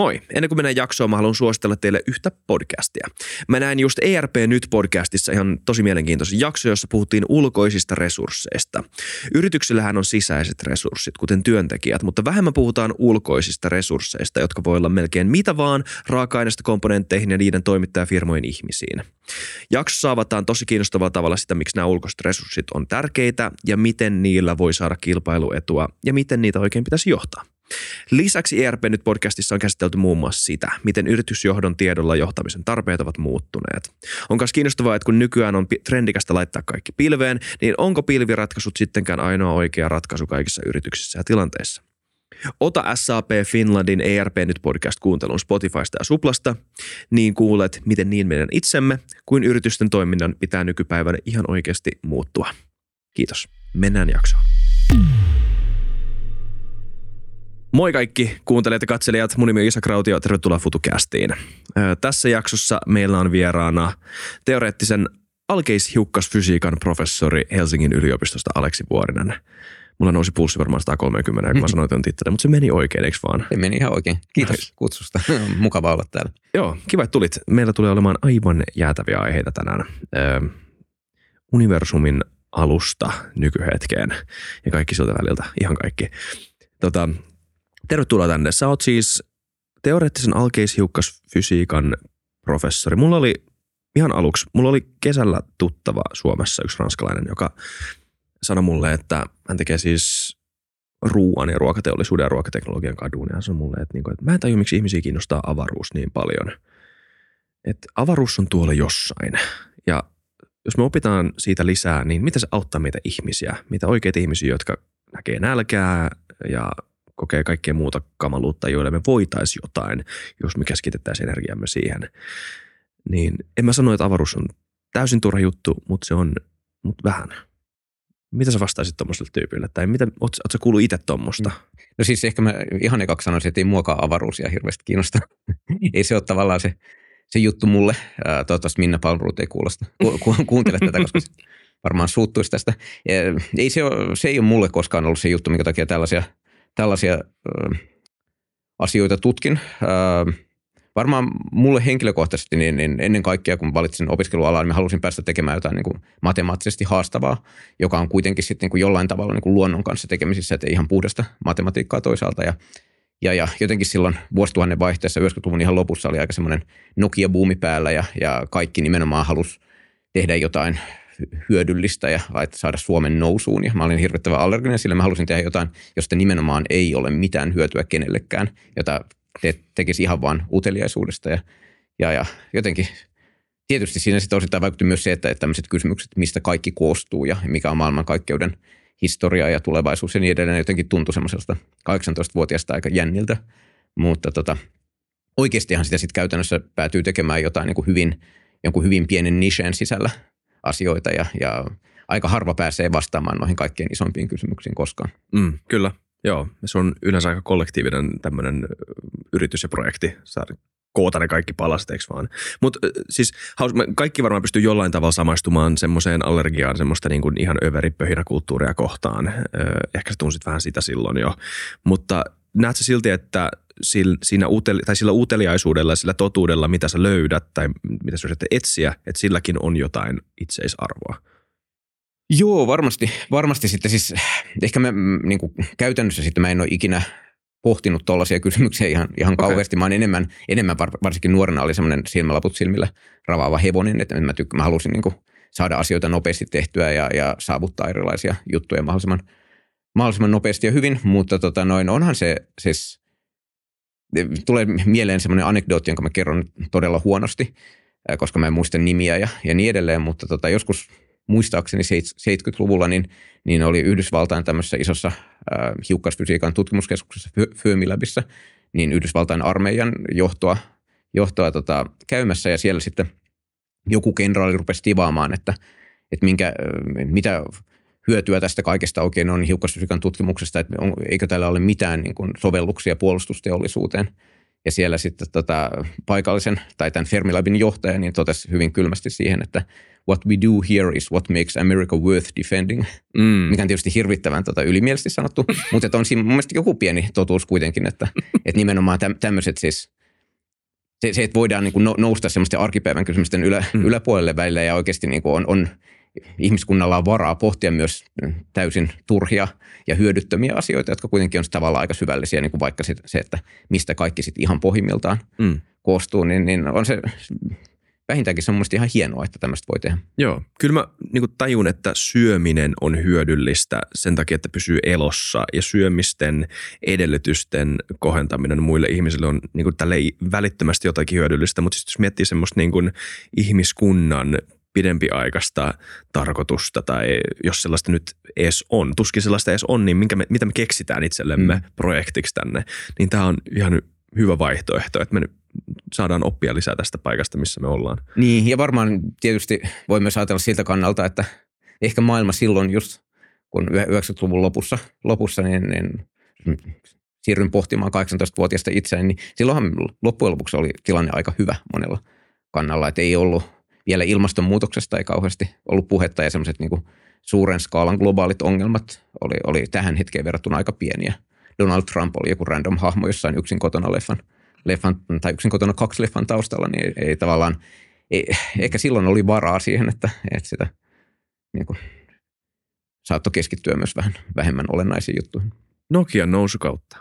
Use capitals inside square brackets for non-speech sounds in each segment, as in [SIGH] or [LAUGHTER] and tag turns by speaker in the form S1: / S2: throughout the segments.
S1: Moi! Ennen kuin mennään jaksoon, mä haluan suositella teille yhtä podcastia. Mä näin just ERP Nyt podcastissa ihan tosi mielenkiintoisen jakso, jossa puhuttiin ulkoisista resursseista. Yrityksillähän on sisäiset resurssit, kuten työntekijät, mutta vähemmän puhutaan ulkoisista resursseista, jotka voi olla melkein mitä vaan raaka-aineista komponentteihin ja niiden toimittajafirmojen ihmisiin. Jaksossa avataan tosi kiinnostavalla tavalla sitä, miksi nämä ulkoiset resurssit on tärkeitä ja miten niillä voi saada kilpailuetua ja miten niitä oikein pitäisi johtaa. Lisäksi ERP nyt podcastissa on käsitelty muun muassa sitä, miten yritysjohdon tiedolla johtamisen tarpeet ovat muuttuneet. On myös kiinnostavaa, että kun nykyään on trendikästä laittaa kaikki pilveen, niin onko pilviratkaisut sittenkään ainoa oikea ratkaisu kaikissa yrityksissä ja tilanteissa? Ota SAP Finlandin ERP nyt podcast kuuntelun Spotifysta ja Suplasta, niin kuulet, miten niin meidän itsemme kuin yritysten toiminnan pitää nykypäivänä ihan oikeasti muuttua. Kiitos. Mennään jaksoon. Moi kaikki kuuntelijat ja katselijat. Mun nimi on Isa Krautio. Tervetuloa FutuCastiin. Tässä jaksossa meillä on vieraana teoreettisen alkeishiukkasfysiikan professori Helsingin yliopistosta Aleksi Vuorinen. Mulla nousi pulssi varmaan 130, kun mä sanoin tuon tittelin, mutta se meni oikein, eikö vaan?
S2: Se meni ihan oikein. Kiitos kutsusta. [LAUGHS] Mukava olla täällä.
S1: Joo, kiva, että tulit. Meillä tulee olemaan aivan jäätäviä aiheita tänään. Ö, universumin alusta nykyhetkeen ja kaikki siltä väliltä, ihan kaikki. Tota, Tervetuloa tänne. Sä oot siis teoreettisen alkeishiukkasfysiikan professori. Mulla oli ihan aluksi, mulla oli kesällä tuttava Suomessa yksi ranskalainen, joka sanoi mulle, että hän tekee siis ruoan ja ruokateollisuuden ja ruokateknologian kadun. Ja hän sanoi mulle, että, niinku, että mä en tajua, miksi ihmisiä kiinnostaa avaruus niin paljon. Että avaruus on tuolla jossain. Ja jos me opitaan siitä lisää, niin mitä se auttaa meitä ihmisiä? Mitä oikeita ihmisiä, jotka näkee nälkää ja kokee kaikkea muuta kamaluutta, joille me voitaisiin jotain, jos me keskitettäisiin energiamme siihen. Niin en mä sano, että avaruus on täysin turha juttu, mutta se on mutta vähän. Mitä sä vastaisit tuommoiselle tyypille? Tai mitä, oot, oot sä kuullut itse tuommoista?
S2: Mm. No siis ehkä mä ihan ekaksi sanoisin, että ei muakaan avaruusia hirveästi kiinnosta. [LAUGHS] ei se ole tavallaan se, se juttu mulle. Toivottavasti Minna Palvelut ei kuulosta, ku, ku, kuuntele tätä, koska varmaan suuttuisi tästä. Ei se, ole, se ei ole mulle koskaan ollut se juttu, minkä takia tällaisia – tällaisia ö, asioita tutkin. Ö, varmaan mulle henkilökohtaisesti, niin, niin ennen kaikkea kun valitsin opiskelualan, niin halusin päästä tekemään jotain niin kuin matemaattisesti haastavaa, joka on kuitenkin sitten niin kuin jollain tavalla niin kuin luonnon kanssa tekemisissä, että ihan puhdasta matematiikkaa toisaalta. Ja, ja, ja jotenkin silloin vuosituhannen vaihteessa 90-luvun ihan lopussa oli aika semmoinen Nokia-buumi päällä ja, ja kaikki nimenomaan halusi tehdä jotain hyödyllistä ja saada Suomen nousuun. Ja mä olin hirvittävän allerginen, sillä mä halusin tehdä jotain, josta nimenomaan ei ole mitään hyötyä kenellekään, jota te, tekisi ihan vaan uteliaisuudesta. Ja, ja, ja jotenkin tietysti siinä sitten osittain vaikutti myös se, että, että tämmöiset kysymykset, mistä kaikki koostuu ja mikä on maailmankaikkeuden historia ja tulevaisuus ja niin edelleen, jotenkin tuntui semmoiselta 18-vuotiaasta aika jänniltä. Mutta tota, oikeastihan sitä sitten käytännössä päätyy tekemään jotain niin kuin hyvin, jonkun hyvin pienen nichen sisällä – asioita ja, ja aika harva pääsee vastaamaan noihin kaikkein isompiin kysymyksiin koskaan.
S1: Mm, kyllä, joo. Se on yleensä aika kollektiivinen tämmöinen yritys ja projekti saada koota ne kaikki palaset, eikö vaan? Mutta siis kaikki varmaan pystyy jollain tavalla samaistumaan semmoiseen allergiaan, semmoista niin kuin ihan överipöhinä kulttuuria kohtaan. Ehkä sä tunsit vähän sitä silloin jo. Mutta näet silti, että siinä uteli, tai sillä uteliaisuudella, sillä totuudella, mitä sä löydät tai mitä sä yrität etsiä, että silläkin on jotain itseisarvoa.
S2: Joo, varmasti. Varmasti sitten siis, ehkä mä mm, niin kuin käytännössä sitten mä en ole ikinä pohtinut tuollaisia kysymyksiä ihan, ihan okay. kauheasti. Mä enemmän, enemmän varsinkin nuorena oli semmoinen silmälaput silmillä ravaava hevonen, että mä, tykk- mä halusin niin kuin saada asioita nopeasti tehtyä ja, ja saavuttaa erilaisia juttuja mahdollisimman, mahdollisimman nopeasti ja hyvin, mutta tota noin, onhan se siis tulee mieleen semmoinen anekdootti, jonka mä kerron todella huonosti, koska mä en muista nimiä ja, ja niin edelleen, mutta tota, joskus muistaakseni 70-luvulla niin, niin oli Yhdysvaltain tämmöisessä isossa äh, hiukkasfysiikan tutkimuskeskuksessa Fermilabissa, niin Yhdysvaltain armeijan johtoa, johtoa tota, käymässä ja siellä sitten joku kenraali rupesi tivaamaan, että, että minkä, mitä hyötyä tästä kaikesta oikein on hiukkasfysiikan tutkimuksesta, että on, eikö täällä ole mitään niin kuin sovelluksia puolustusteollisuuteen. Ja siellä sitten tota, paikallisen tai tämän Fermilabin johtaja niin totesi hyvin kylmästi siihen, että what we do here is what makes America worth defending,
S1: Mm.
S2: mikä on tietysti hirvittävän tota, ylimielisesti sanottu, [LAUGHS] mutta että on siinä mun mielestä joku pieni totuus kuitenkin, että, että nimenomaan täm, tämmöiset siis, se, se, että voidaan niin kuin no- nousta semmoisten arkipäivän kysymysten ylä,
S1: mm.
S2: yläpuolelle välillä ja oikeasti niin kuin on, on ihmiskunnalla on varaa pohtia myös täysin turhia ja hyödyttömiä asioita, jotka kuitenkin on tavallaan aika syvällisiä, niin kuin vaikka se, että mistä kaikki sitten ihan pohjimmiltaan
S1: Mm.
S2: koostuu, niin, niin on se vähintäänkin se on ihan hienoa, että tämmöistä voi tehdä.
S1: Joo, kyllä mä niin tajun, että syöminen on hyödyllistä sen takia, että pysyy elossa ja syömisten edellytysten kohentaminen muille ihmisille on niin kuin välittömästi jotakin hyödyllistä, mutta sitten jos miettii semmoista niin kuin ihmiskunnan pidempiaikaista tarkoitusta tai jos sellaista nyt edes on, tuskin sellaista edes on, niin minkä me, mitä me keksitään itsellemme mm. projektiksi tänne, niin tämä on ihan hyvä vaihtoehto, että me saadaan oppia lisää tästä paikasta, missä me ollaan.
S2: Niin, ja varmaan tietysti voi myös ajatella siltä kannalta, että ehkä maailma silloin just, kun 90-luvun lopussa, lopussa niin, niin siirryn pohtimaan 18-vuotiaasta itseäni, niin silloinhan loppujen lopuksi oli tilanne aika hyvä monella kannalla, että ei ollut vielä ilmastonmuutoksesta ei kauheasti ollut puhetta ja semmoiset niin suuren skaalan globaalit ongelmat oli, oli tähän hetkeen verrattuna aika pieniä. Donald Trump oli joku random hahmo jossain yksin kotona leffan, leffan tai yksin kotona kaksi leffan taustalla, niin ei, ei tavallaan, ei, ehkä silloin oli varaa siihen, että, että sitä niin kuin, saattoi keskittyä myös vähän vähemmän olennaisiin juttuihin.
S1: Nokian nousukautta.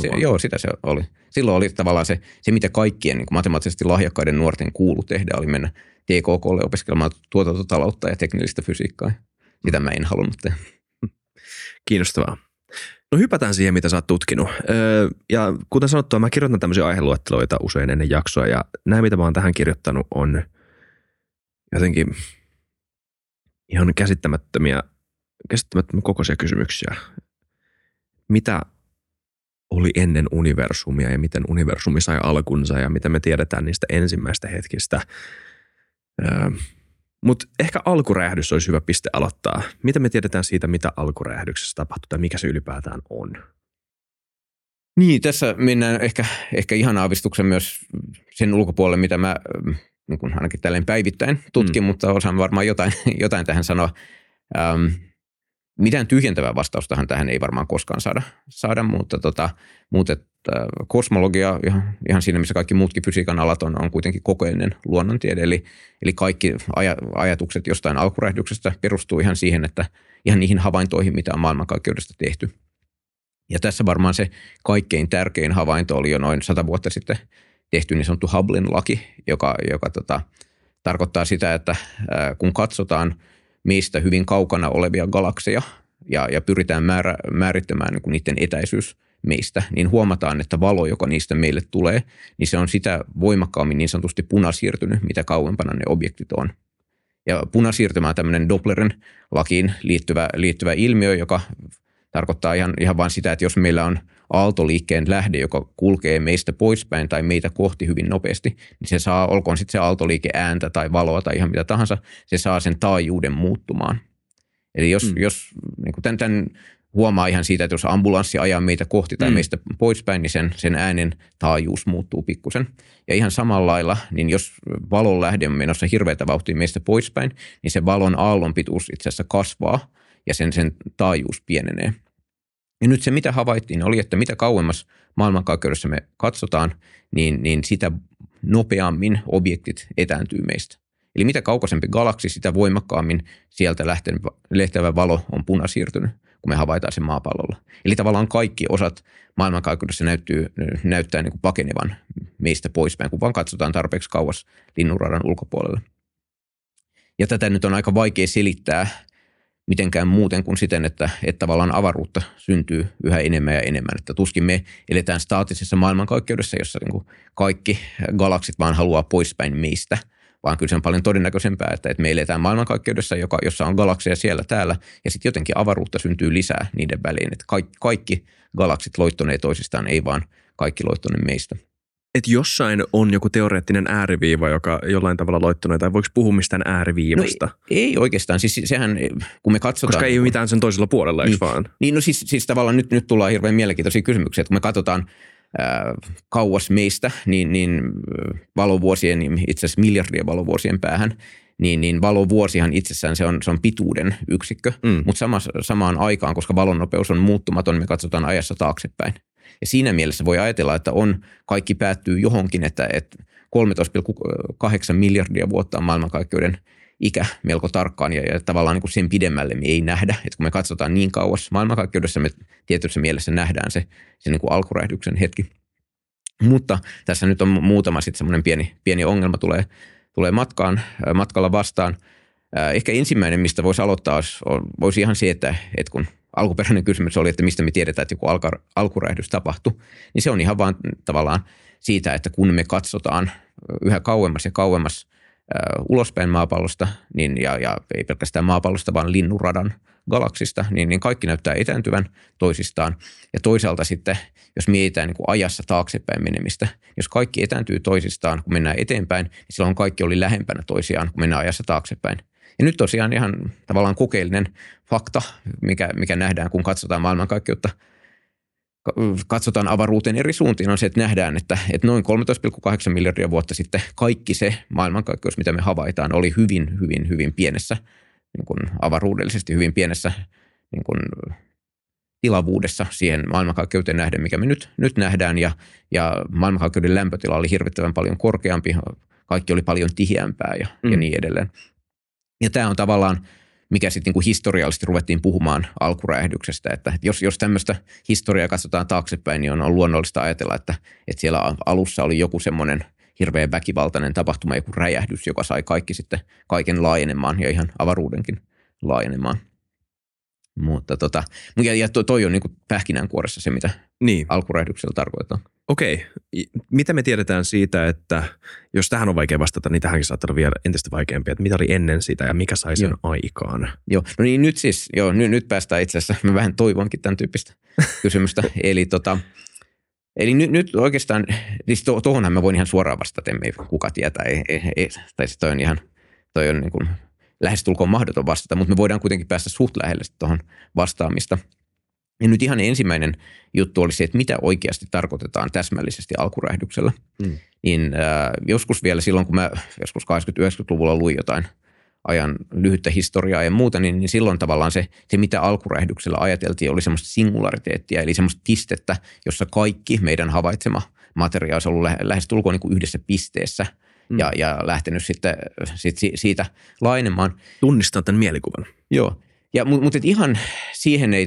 S2: Se, joo, sitä se oli. Silloin oli tavallaan se, se mitä kaikkien niin matemaattisesti lahjakkaiden nuorten kuulu tehdä, oli mennä TKKlle opiskelemaan tuotantotaloutta ja teknillistä fysiikkaa. Sitä mä en halunnut tehdä.
S1: Kiinnostavaa. No hypätään siihen, mitä sä oot tutkinut. Öö, ja kuten sanottua, mä kirjoitan tämmöisiä aiheluetteloita usein ennen jaksoa, ja nämä, mitä mä oon tähän kirjoittanut, on jotenkin ihan käsittämättömiä, käsittämättömiä kokoisia kysymyksiä. Mitä oli ennen universumia ja miten universumi sai alkunsa ja mitä me tiedetään niistä ensimmäistä hetkistä. Mutta ehkä alkuräjähdys olisi hyvä piste aloittaa. Mitä me tiedetään siitä, mitä alkuräjähdyksessä tapahtuu tai mikä se ylipäätään on?
S2: Niin, tässä mennään ehkä, ehkä ihan aavistuksen myös sen ulkopuolelle, mitä mä niin kuin ainakin tälleen päivittäin tutkin, mm. mutta osaan varmaan jotain, [LAUGHS] jotain tähän sanoa. Ähm, mitään tyhjentävää vastaustahan tähän ei varmaan koskaan saada, saada mutta, tota, mutta että kosmologia, ihan, ihan siinä missä kaikki muutkin fysiikan alat on, on kuitenkin kokoinen luonnontiede. Eli, eli kaikki aj, ajatukset jostain alkurähdyksestä perustuu ihan siihen, että ihan niihin havaintoihin, mitä on maailmankaikkeudesta tehty. Ja tässä varmaan se kaikkein tärkein havainto oli jo noin sata vuotta sitten tehty niin sanottu Hubblen laki, joka, joka tota, tarkoittaa sitä, että ää, kun katsotaan – meistä hyvin kaukana olevia galakseja ja, ja pyritään määrä, määrittämään niin niiden etäisyys meistä, niin huomataan, että valo, joka niistä meille tulee, niin se on sitä voimakkaammin niin sanotusti punasiirtynyt, mitä kauempana ne objektit on. Ja punasiirtymä on tämmöinen Dopplerin lakiin liittyvä, liittyvä ilmiö, joka tarkoittaa ihan, ihan vain sitä, että jos meillä on aaltoliikkeen lähde, joka kulkee meistä poispäin tai meitä kohti hyvin nopeasti, niin se saa, olkoon sitten se aaltoliike ääntä tai valoa tai ihan mitä tahansa, se saa sen taajuuden muuttumaan. Eli jos, mm. jos niin tämän, tämän huomaa ihan siitä, että jos ambulanssi ajaa meitä kohti tai mm. meistä poispäin, niin sen, sen äänen taajuus muuttuu pikkusen. Ja ihan samalla lailla, niin jos valon lähde on menossa hirveätä vauhtia meistä poispäin, niin se valon aallon pituus itse asiassa kasvaa ja sen, sen taajuus pienenee. Ja nyt se, mitä havaittiin, oli, että mitä kauemmas maailmankaikkeudessa me katsotaan, niin, niin sitä nopeammin objektit etääntyy meistä. Eli mitä kaukaisempi galaksi, sitä voimakkaammin sieltä lähtevä valo on punasiirtynyt, kun me havaitaan sen maapallolla. Eli tavallaan kaikki osat maailmankaikkeudessa näyttyy, näyttää niin kuin pakenevan meistä poispäin, kun vaan katsotaan tarpeeksi kauas linnunradan ulkopuolelle. Ja tätä nyt on aika vaikea selittää mitenkään muuten kuin siten, että, että tavallaan avaruutta syntyy yhä enemmän ja enemmän. Että tuskin me eletään staattisessa maailmankaikkeudessa, jossa niin kuin kaikki galaksit vaan haluaa poispäin meistä, vaan kyllä se on paljon todennäköisempää, että, että me eletään maailmankaikkeudessa, joka, jossa on galakseja siellä täällä, ja sitten jotenkin avaruutta syntyy lisää niiden väliin. Että kaikki, kaikki galaksit loittonee toisistaan, ei vaan kaikki loittonee meistä
S1: että jossain on joku teoreettinen ääriviiva, joka jollain tavalla loittunut, tai voiko puhua mistään ääriviivasta?
S2: No ei, ei oikeastaan, siis sehän, kun me katsotaan...
S1: Koska ei ole mitään sen toisella puolella,
S2: niin,
S1: vaan?
S2: Niin, no siis, siis tavallaan nyt, nyt tullaan hirveän mielenkiintoisia kysymyksiä, että kun me katsotaan äh, kauas meistä, niin, niin valovuosien, itse asiassa miljardien valovuosien päähän, niin, niin valovuosihan itsessään se on, se on pituuden yksikkö, mm. mutta sama, samaan aikaan, koska valon nopeus on muuttumaton, me katsotaan ajassa taaksepäin. Ja siinä mielessä voi ajatella, että on, kaikki päättyy johonkin, että, että 13,8 miljardia vuotta on maailmankaikkeuden ikä melko tarkkaan ja, ja tavallaan niin kuin sen pidemmälle me ei nähdä. että kun me katsotaan niin kauas maailmankaikkeudessa, me tietyssä mielessä nähdään se, se niin kuin alkuräjähdyksen hetki. Mutta tässä nyt on muutama sitten semmoinen pieni, pieni ongelma tulee, tulee matkaan, matkalla vastaan. Ehkä ensimmäinen, mistä voisi aloittaa, olisi, ihan se, että, että kun alkuperäinen kysymys oli, että mistä me tiedetään, että joku alkuräjähdys tapahtui, niin se on ihan vaan tavallaan siitä, että kun me katsotaan yhä kauemmas ja kauemmas ulospäin maapallosta, niin, ja, ja ei pelkästään maapallosta, vaan linnuradan galaksista, niin, niin kaikki näyttää etääntyvän toisistaan. Ja toisaalta sitten, jos mietitään niin kuin ajassa taaksepäin menemistä, jos kaikki etääntyy toisistaan, kun mennään eteenpäin, niin silloin kaikki oli lähempänä toisiaan, kun mennään ajassa taaksepäin. Ja nyt tosiaan ihan tavallaan kokeellinen fakta, mikä, mikä nähdään, kun katsotaan maailmankaikkeutta – katsotaan avaruuteen eri suuntiin, on se, että nähdään, että, että noin 13,8 miljardia vuotta sitten kaikki se maailmankaikkeus, mitä me havaitaan, oli hyvin, hyvin, hyvin pienessä, niin kuin avaruudellisesti hyvin pienessä niin kuin tilavuudessa siihen maailmankaikkeuteen nähden, mikä me nyt, nyt nähdään. Ja, ja maailmankaikkeuden lämpötila oli hirvittävän paljon korkeampi, kaikki oli paljon tiheämpää ja, mm. ja niin edelleen. Ja tämä on tavallaan mikä sitten niinku historiallisesti ruvettiin puhumaan alkuräjähdyksestä. Että jos, jos tämmöistä historiaa katsotaan taaksepäin, niin on, on luonnollista ajatella, että, että siellä alussa oli joku semmoinen hirveän väkivaltainen tapahtuma, joku räjähdys, joka sai kaikki sitten kaiken laajenemaan ja ihan avaruudenkin laajenemaan. Mutta tota, ja, ja toi on niin pähkinänkuoressa se, mitä niin. alkuräjähdyksellä tarkoittaa.
S1: Okei. Mitä me tiedetään siitä, että jos tähän on vaikea vastata, niin tähänkin saattaa olla vielä entistä vaikeampia, että mitä oli ennen sitä ja mikä sai sen joo. aikaan?
S2: Joo, no niin nyt siis, joo, nyt, nyt päästään itse asiassa, mä vähän toivonkin tämän tyyppistä [LAUGHS] kysymystä. eli tota, Eli nyt, nyt oikeastaan, siis to, tuohonhan mä voin ihan suoraan vastata, ei kuka tietää, ei, ei, ei, tai siis toi on ihan, toi on niin kuin lähestulkoon mahdoton vastata, mutta me voidaan kuitenkin päästä suht lähelle tuohon vastaamista – ja nyt ihan ensimmäinen juttu oli se, että mitä oikeasti tarkoitetaan täsmällisesti alkuräjähdyksellä. Mm. Niin äh, joskus vielä silloin, kun mä joskus 80-90-luvulla luin jotain ajan lyhyttä historiaa ja muuta, niin, niin silloin tavallaan se, se, mitä alkuräjähdyksellä ajateltiin, oli semmoista singulariteettia, eli semmoista pistettä, jossa kaikki meidän havaitsema materiaali olisi ollut lähes tulkoon niin kuin yhdessä pisteessä mm. ja, ja lähtenyt sitten sit siitä lainemaan.
S1: Tunnistan tämän mielikuvan.
S2: Joo. Ja, mutta mut ihan siihen ei,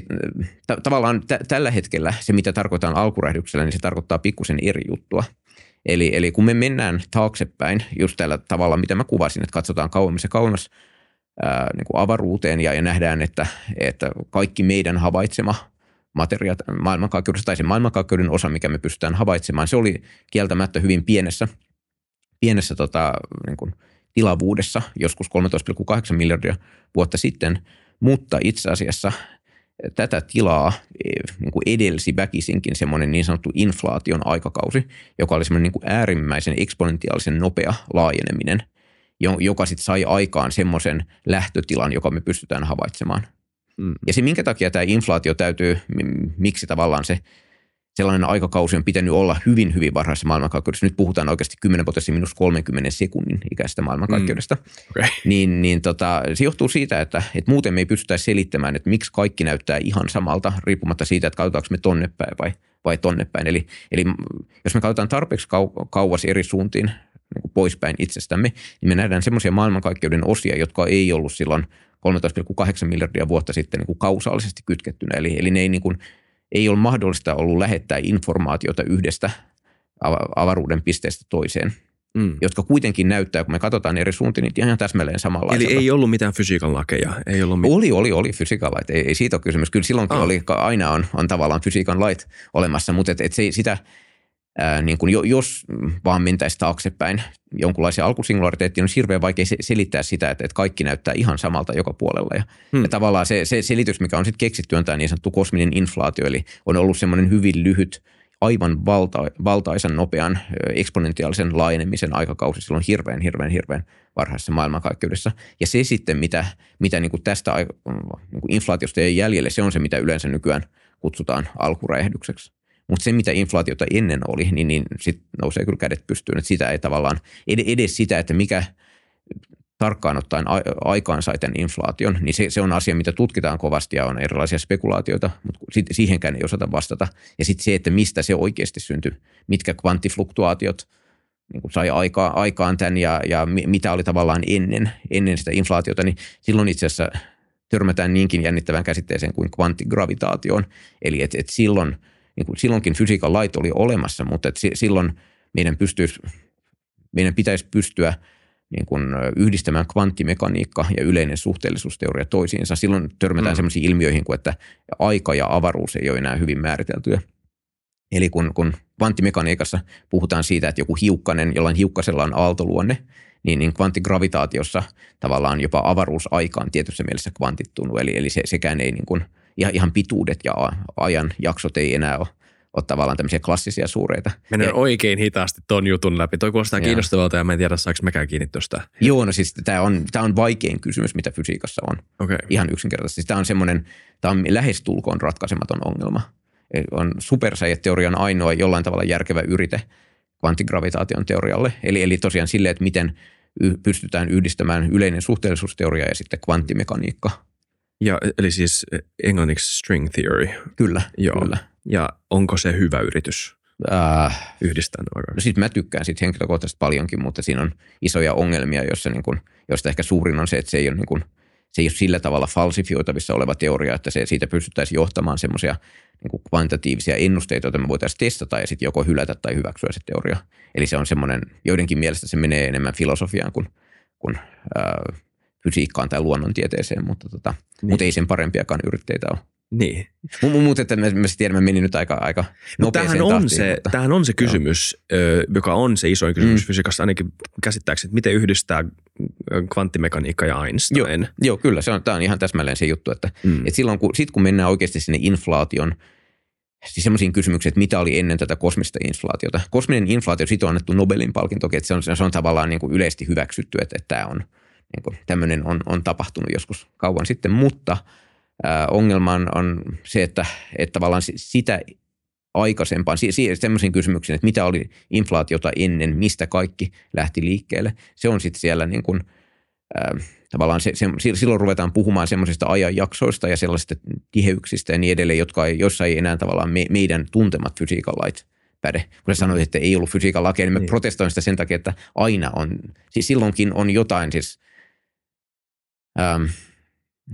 S2: t- tavallaan t- tällä hetkellä se, mitä tarkoitaan alkuräjähdyksellä, niin se tarkoittaa pikkusen eri juttua. Eli, eli kun me mennään taaksepäin just tällä tavalla, mitä mä kuvasin, että katsotaan kauemmas ja kauemmas ää, niin kuin avaruuteen ja, ja nähdään, että, että kaikki meidän havaitsema materiaat maailmankaikkeudessa tai se maailmankaikkeuden osa, mikä me pystytään havaitsemaan, se oli kieltämättä hyvin pienessä, pienessä tota, niin kuin tilavuudessa, joskus 13,8 miljardia vuotta sitten – mutta itse asiassa tätä tilaa eh, niin kuin edelsi väkisinkin semmoinen niin sanottu inflaation aikakausi, joka oli semmoinen niin kuin äärimmäisen eksponentiaalisen nopea laajeneminen, joka sitten sai aikaan semmoisen lähtötilan, joka me pystytään havaitsemaan. Mm. Ja se, minkä takia tämä inflaatio täytyy, miksi tavallaan se sellainen aikakausi on pitänyt olla hyvin, hyvin varhaisessa maailmankaikkeudessa. Nyt puhutaan oikeasti 10 potentti minus 30 sekunnin ikäisestä maailmankaikkeudesta. Mm. Okay. [LAUGHS] Niin, niin tota, se johtuu siitä, että, että muuten me ei pystytä selittämään, että miksi kaikki näyttää ihan samalta, riippumatta siitä, että katsotaanko me tonne päin vai, vai tonne päin. Eli, eli jos me katsotaan tarpeeksi kau- kauas eri suuntiin niin poispäin itsestämme, niin me nähdään semmoisia maailmankaikkeuden osia, jotka ei ollut silloin 13,8 miljardia vuotta sitten niin kuin kausaalisesti kytkettynä. Eli, eli ne ei niin kuin ei ole mahdollista ollut lähettää informaatiota yhdestä avaruuden pisteestä toiseen, mm. jotka kuitenkin näyttää, kun me katsotaan eri suuntiin, niin ihan täsmälleen samanlaisia.
S1: Eli ei ollut mitään fysiikan lakeja? Ei ollut mit-
S2: oli, oli, oli fysiikan lait. Ei, ei siitä ole kysymys. Kyllä silloinkin ah. oli, aina on, on tavallaan fysiikan lait olemassa, mutta et, et se, sitä – ää, niin kuin jos vaan mentäisiin taaksepäin jonkunlaisia alkusingulariteettia, niin on hirveän vaikea selittää sitä, että, että kaikki näyttää ihan samalta joka puolella. Ja, hmm. ja tavallaan se, se selitys, mikä on sitten keksitty, on tämä niin sanottu kosminen inflaatio, eli on ollut semmoinen hyvin lyhyt, aivan valta, valtaisen nopean eksponentiaalisen laajenemisen aikakausi silloin hirveän, hirveän, hirveän varhaisessa maailmankaikkeudessa. Ja se sitten, mitä, mitä niin kuin tästä niin kuin inflaatiosta ei jäljelle, se on se, mitä yleensä nykyään kutsutaan alkuräjähdykseksi. Mutta se, mitä inflaatiota ennen oli, niin, niin sitten nousee kyllä kädet pystyyn. Että sitä ei tavallaan, edes sitä, että mikä tarkkaan ottaen aikaan sai tämän inflaation, niin se, se on asia, mitä tutkitaan kovasti ja on erilaisia spekulaatioita, mutta siihenkään ei osata vastata. Ja sitten se, että mistä se oikeasti syntyi, mitkä kvanttifluktuaatiot niin sai aikaan, aikaan tämän ja, ja mitä oli tavallaan ennen, ennen sitä inflaatiota, niin silloin itse asiassa törmätään niinkin jännittävään käsitteeseen kuin kvanttigravitaatioon. Eli että et silloin, niin kuin silloinkin fysiikan lait oli olemassa, mutta et silloin meidän, pystyisi, meidän pitäisi pystyä – niin kuin yhdistämään kvanttimekaniikka ja yleinen suhteellisuusteoria toisiinsa. Silloin törmätään mm. sellaisiin ilmiöihin kuin, että aika ja avaruus ei ole enää hyvin määriteltyä. Eli kun, kun kvanttimekaniikassa puhutaan siitä, että joku hiukkanen, jollain hiukkasella on aaltoluonne, niin, niin kvanttigravitaatiossa tavallaan jopa avaruusaika on tietyssä mielessä kvantittunut. Eli, eli se, sekään ei niin kuin, ihan, ihan pituudet ja ajan jaksot ei enää ole ole tavallaan tämmöisiä klassisia suureita.
S1: Menen ja, oikein hitaasti ton jutun läpi. Toi kuulostaa ja. kiinnostavalta ja mä en tiedä, saako mekään kiinni tuosta.
S2: Joo, no siis tämä on, tää on vaikein kysymys, mitä fysiikassa on. Okay. Ihan yksinkertaisesti. Siis tämä on semmoinen, tämä on lähestulkoon ratkaisematon ongelma. On supersäijäteorian ainoa jollain tavalla järkevä yrite kvanttigravitaation teorialle. Eli, eli tosiaan sille, että miten pystytään yhdistämään yleinen suhteellisuusteoria ja sitten kvanttimekaniikka.
S1: Ja, eli siis englanniksi string theory.
S2: Kyllä,
S1: Joo.
S2: kyllä.
S1: Ja onko se hyvä yritys äh, yhdistää
S2: ne No sit mä tykkään siitä henkilökohtaisesti paljonkin, mutta siinä on isoja ongelmia, joissa, niin kun, ehkä suurin on se, että se ei ole, niin kun, se ei ole sillä tavalla falsifioitavissa oleva teoria, että se, siitä pystyttäisiin johtamaan semmoisia niin kvantitatiivisia ennusteita, joita me voitaisiin testata ja sitten joko hylätä tai hyväksyä se teoria. Eli se on semmoinen, joidenkin mielestä se menee enemmän filosofiaan kuin, kuin äh, fysiikkaan tai luonnontieteeseen, mutta, tota, niin. mutta ei sen parempiakaan yritteitä ole.
S1: Niin.
S2: Mutta että mä, mä tiedän, mä menin nyt aika, aika no, tämähän
S1: on,
S2: tahtiin,
S1: se,
S2: mutta,
S1: tämähän on se kysymys, ö, joka on se isoin kysymys mm. fysiikassa, ainakin käsittääkseni, että miten yhdistää kvanttimekaniikka ja Einstein.
S2: Joo, joo kyllä, se on, tämä on ihan täsmälleen se juttu, että, mm. että silloin kun, sit kun mennään oikeasti sinne inflaation, siis semmoisiin kysymyksiin, että mitä oli ennen tätä kosmista inflaatiota. Kosminen inflaatio, siitä on annettu Nobelin palkinto, että se on, se on tavallaan niin kuin yleisesti hyväksytty, että, että tämä on, niin kuin, tämmöinen on, on tapahtunut joskus kauan sitten, mutta – ongelma on, se, että, että tavallaan sitä aikaisempaan, semmoisiin kysymyksiin, että mitä oli inflaatiota ennen, mistä kaikki lähti liikkeelle. Se on sitten siellä niin kuin, tavallaan se, se, silloin ruvetaan puhumaan semmoisista ajanjaksoista ja sellaisista tiheyksistä ja niin edelleen, jotka ei, jossa ei enää tavallaan me, meidän tuntemat fysiikan lait päde. Kun sä sanoit, että ei ollut fysiikan lakeja, niin mä niin. protestoin sitä sen takia, että aina on, siis silloinkin on jotain siis, ähm,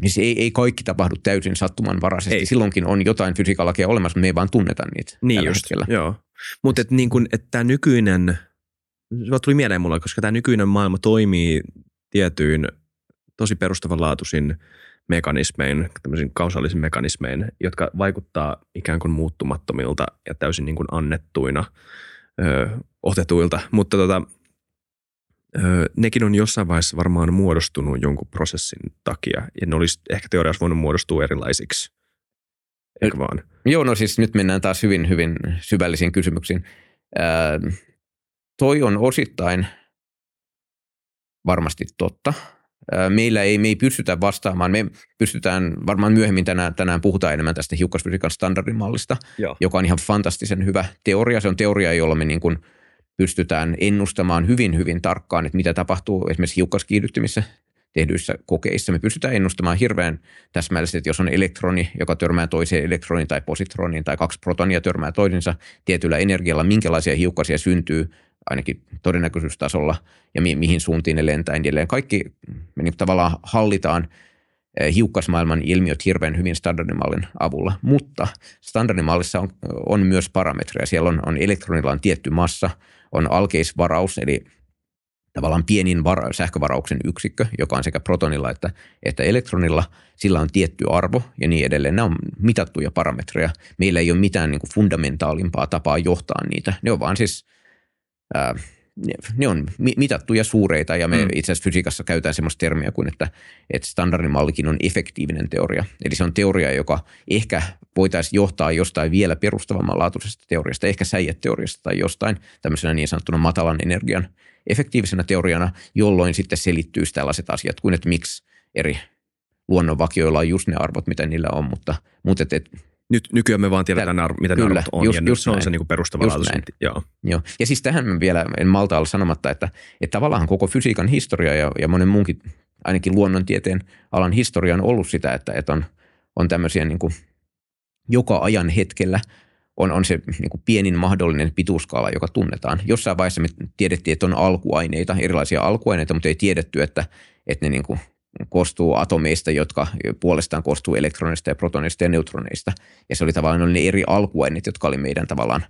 S2: niin se ei, ei kaikki tapahdu täysin sattumanvaraisesti. Ei. Silloinkin on jotain fysiikalakia olemassa, mutta me ei vaan tunneta niitä
S1: niin tällä just, hetkellä. Joo. Mutta että niin että tämä nykyinen, se tuli mieleen mulle, koska tämä nykyinen maailma toimii tietyin tosi perustavanlaatuisin mekanismein, tämmöisin kausallisin mekanismein, jotka vaikuttaa ikään kuin muuttumattomilta ja täysin niin kuin annettuina ö, otetuilta. Mutta tota, nekin on jossain vaiheessa varmaan muodostunut jonkun prosessin takia, ja ne olisi ehkä teoriassa voinut muodostua erilaisiksi. Eikö vaan?
S2: Joo, no siis nyt mennään taas hyvin, hyvin syvällisiin kysymyksiin. Öö, toi on osittain varmasti totta. Öö, meillä ei, me ei pystytä vastaamaan. Me pystytään, varmaan myöhemmin tänään, tänään puhutaan enemmän tästä hiukkasfysiikan standardimallista, Joo. joka on ihan fantastisen hyvä teoria. Se on teoria, jolla me niin kuin – pystytään ennustamaan hyvin, hyvin tarkkaan, että mitä tapahtuu esimerkiksi hiukkaskiihdyttimissä tehdyissä kokeissa. Me pystytään ennustamaan hirveän täsmällisesti, että jos on elektroni, joka törmää toiseen elektroniin tai positroniin tai kaksi protonia törmää toisensa tietyllä energialla, minkälaisia hiukkasia syntyy ainakin todennäköisyystasolla ja mi- mihin suuntiin ne lentää edelleen. Kaikki me niin tavallaan hallitaan hiukkasmaailman ilmiöt hirveän hyvin standardimallin avulla, mutta standardimallissa on, on myös parametreja. Siellä on, on elektronilla on tietty massa – on alkeisvaraus, eli tavallaan pienin var- sähkövarauksen yksikkö, joka on sekä protonilla että, että elektronilla. Sillä on tietty arvo ja niin edelleen. Nämä on mitattuja parametreja. Meillä ei ole mitään niin kuin fundamentaalimpaa tapaa johtaa niitä. Ne on vaan siis... Ää, ne on mitattuja suureita ja me mm. itse asiassa fysiikassa käytetään sellaista termiä kuin, että, että standardimallikin on efektiivinen teoria. Eli se on teoria, joka ehkä voitaisiin johtaa jostain vielä perustavammanlaatuisesta teoriasta, ehkä säijäteoriasta tai jostain tämmöisenä niin sanottuna matalan energian efektiivisenä teoriana, jolloin sitten selittyisi tällaiset asiat kuin, että miksi eri luonnonvakioilla on just ne arvot, mitä niillä on, mutta, mutta et, et,
S1: Nyt, nykyään me vaan tiedetään, Tää, mitä kyllä, ne on, just, ja just se on se niin perustavanlaatuisen.
S2: Joo. Joo. Ja siis tähän vielä en malta olla sanomatta, että, että tavallaan koko fysiikan historia ja, ja monen muunkin, ainakin luonnontieteen alan historia on ollut sitä, että, että on, on tämmöisiä niin kuin joka ajan hetkellä on, on se niin kuin pienin mahdollinen pituuskaala, joka tunnetaan. Jossain vaiheessa me tiedettiin, että on alkuaineita, erilaisia alkuaineita, mutta ei tiedetty, että, että ne niin kuin koostuu atomeista, jotka puolestaan koostuu elektronista ja protoneista ja neutroneista. Ja se oli tavallaan ne eri alkuaineet, jotka oli meidän tavallaan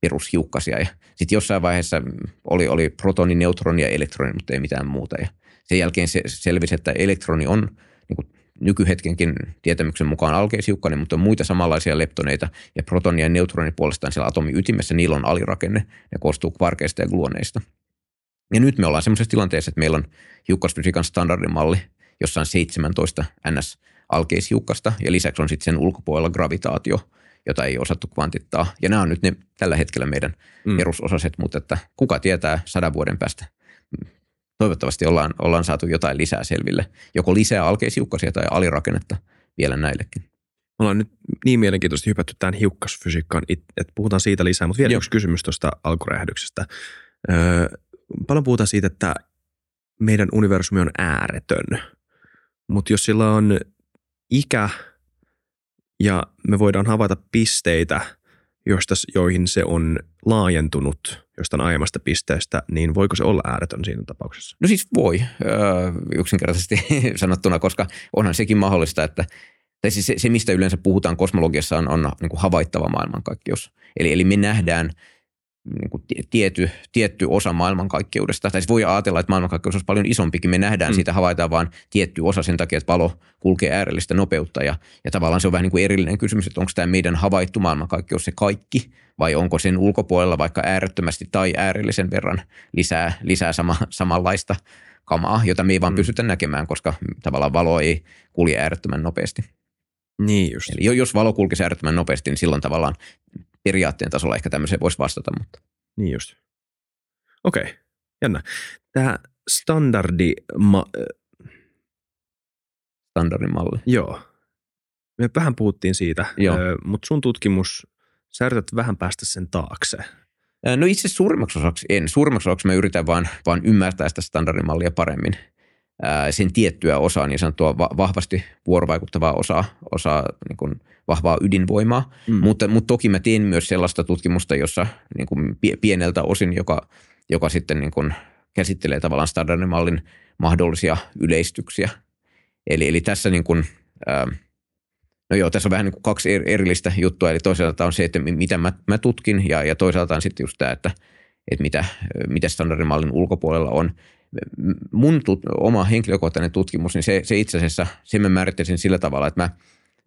S2: perushiukkasia. Ja sitten jossain vaiheessa oli, oli protoni, neutroni ja elektroni, mutta ei mitään muuta. Ja sen jälkeen se selvisi, että elektroni on niin kuin nykyhetkenkin tietämyksen mukaan alkeishiukkainen, mutta on muita samanlaisia leptoneita. Ja protoni ja neutroni puolestaan siellä atomin ytimessä, niillä on alirakenne. Ne koostuu kvarkeista ja gluoneista. Ja nyt me ollaan semmoisessa tilanteessa, että meillä on hiukkasfysiikan standardimalli, jossa on 17 ns alkeishiukkasta ja lisäksi on sitten sen ulkopuolella gravitaatio, jota ei osattu kvantittaa. Ja nämä on nyt ne tällä hetkellä meidän mm. perusosaset, mutta että kuka tietää sadan vuoden päästä. Toivottavasti ollaan, ollaan saatu jotain lisää selville, joko lisää alkeishiukkasia tai alirakennetta vielä näillekin.
S1: Me ollaan nyt niin mielenkiintoisesti hypätty tähän hiukkasfysiikkaan, että puhutaan siitä lisää, mutta vielä Joo. yksi kysymys tuosta alkuräjähdyksestä. Öö, paljon puhutaan siitä, että meidän universumi on ääretön, mutta jos sillä on ikä ja me voidaan havaita pisteitä, joista, joihin se on laajentunut jostain aiemmasta pisteestä, niin voiko se olla ääretön siinä tapauksessa?
S2: No siis voi, yksinkertaisesti [LAUGHS] sanottuna, koska onhan sekin mahdollista, että tai siis se, se, mistä yleensä puhutaan kosmologiassa, on, on niin kuin havaittava maailmankaikkeus. Eli, eli me nähdään niin kuin tiety, tietty osa maailmankaikkeudesta. Tai siis voi ajatella, että maailmankaikkeus olisi paljon isompikin. Me nähdään mm. siitä, havaitaan vain tietty osa sen takia, että valo kulkee äärellistä nopeutta. Ja, ja tavallaan se on vähän niin kuin erillinen kysymys, että onko tämä meidän havaittu maailmankaikkeus se kaikki, vai onko sen ulkopuolella vaikka äärettömästi tai äärellisen verran lisää, lisää sama, samanlaista kamaa, jota me ei vaan mm. pystytä näkemään, koska tavallaan valo ei kulje äärettömän nopeasti.
S1: Niin just.
S2: Eli jos valo kulkisi äärettömän nopeasti, niin silloin tavallaan periaatteen tasolla ehkä tämmöiseen voisi vastata. Mutta.
S1: Niin just. Okei, okay. jännä. Tämä standardi... Ma-
S2: Standardimalli.
S1: Joo. Me vähän puhuttiin siitä, Joo. mutta sun tutkimus, sä yrität vähän päästä sen taakse.
S2: No itse suurimmaksi osaksi en. Suurimmaksi osaksi mä yritän vaan, vaan ymmärtää sitä standardimallia paremmin – sen tiettyä osaa, niin sanottua vahvasti vuorovaikuttavaa osaa, osaa niin kuin vahvaa ydinvoimaa. Mm. Mutta, mutta toki mä teen myös sellaista tutkimusta, jossa niin kuin pieneltä osin, joka, joka sitten niin kuin käsittelee tavallaan standardimallin mahdollisia yleistyksiä. Eli, eli tässä niin kuin, no joo, tässä on vähän niin kuin kaksi erillistä juttua. Eli toisaalta on se, että mitä mä, mä tutkin ja, ja toisaalta on sitten just tämä, että, että mitä, mitä standardimallin ulkopuolella on mun tut, oma henkilökohtainen tutkimus, niin se, se itse asiassa, sen mä määrittäisin sillä tavalla, että mä,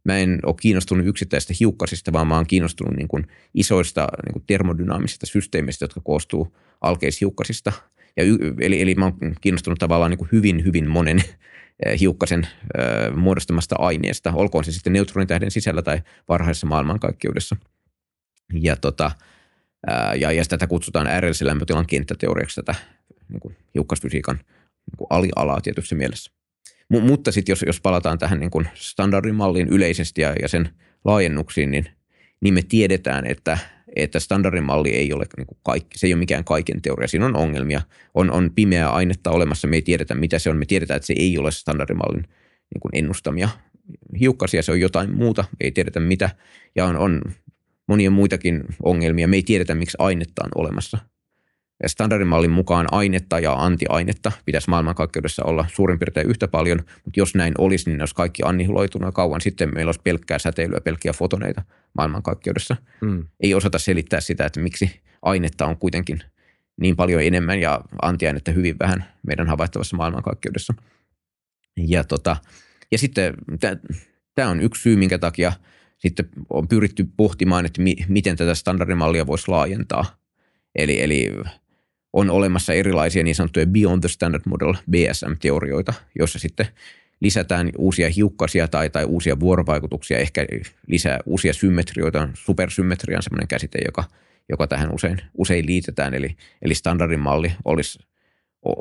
S2: mä en ole kiinnostunut yksittäisistä hiukkasista, vaan mä oon kiinnostunut niin kuin isoista niin kuin termodynaamisista systeemistä, jotka koostuu alkeishiukkasista. Ja, eli, eli mä oon kiinnostunut tavallaan niin kuin hyvin, hyvin monen eh, hiukkasen äh, muodostamasta aineesta, olkoon se sitten neutronitähden sisällä tai varhaisessa maailmankaikkeudessa. Ja, tota, ja, ja tätä kutsutaan äärellisen lämpötilan kenttäteoriaksi tätä niin kuin hiukkasfysiikan niin kuin alialaa tietyssä mielessä. M- mutta sitten jos, jos palataan tähän niin kuin standardimalliin yleisesti ja, ja sen laajennuksiin, niin, niin me tiedetään, että, että standardimalli ei ole niin kuin kaikki, se ei ole mikään kaiken teoria. Siinä on ongelmia. On, on pimeää ainetta olemassa, me ei tiedetä mitä se on. Me tiedetään, että se ei ole standardimallin niin kuin ennustamia hiukkasia, se on jotain muuta, ei tiedetä mitä. Ja on, on monia muitakin ongelmia. Me ei tiedetä, miksi ainetta on olemassa – standardimallin mukaan ainetta ja antiainetta pitäisi maailmankaikkeudessa olla suurin piirtein yhtä paljon, mutta jos näin olisi, niin olisi kaikki annihiloituna kauan sitten meillä olisi pelkkää säteilyä, pelkkiä fotoneita maailmankaikkeudessa. Mm. Ei osata selittää sitä, että miksi ainetta on kuitenkin niin paljon enemmän ja antiainetta hyvin vähän meidän havaittavassa maailmankaikkeudessa. Ja, tota, ja sitten tämä on yksi syy, minkä takia sitten on pyritty pohtimaan, että mi, miten tätä standardimallia voisi laajentaa. Eli, eli on olemassa erilaisia niin sanottuja Beyond the Standard Model, BSM-teorioita, joissa sitten lisätään uusia hiukkasia tai, tai uusia vuorovaikutuksia, ehkä lisää uusia symmetrioita. Supersymmetria on sellainen käsite, joka, joka tähän usein, usein liitetään. Eli, eli standardin malli olisi,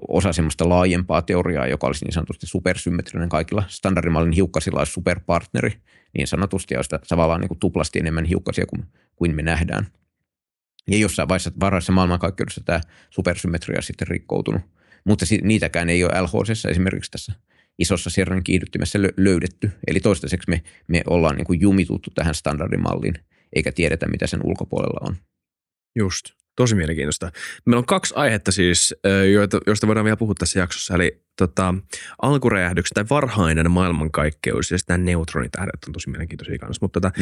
S2: osa semmoista laajempaa teoriaa, joka olisi niin sanotusti supersymmetrinen kaikilla. Standardimallin hiukkasilla olisi superpartneri niin sanotusti, joista tavallaan niin kuin tuplasti enemmän hiukkasia kuin, kuin me nähdään. Ja jossain vaiheessa varhaisessa maailmankaikkeudessa tämä supersymmetria on sitten rikkoutunut. Mutta niitäkään ei ole LHC esimerkiksi tässä isossa sirran kiihdyttimessä löydetty. Eli toistaiseksi me, me ollaan niin kuin jumituttu tähän standardimalliin, eikä tiedetä, mitä sen ulkopuolella on.
S1: Just. Tosi mielenkiintoista. Meillä on kaksi aihetta siis, joita, joista voidaan vielä puhua tässä jaksossa. Eli tota, alkuräjähdykset tai varhainen maailmankaikkeus ja sitten neutronitähdet on tosi mielenkiintoisia kanssa. Mutta tota,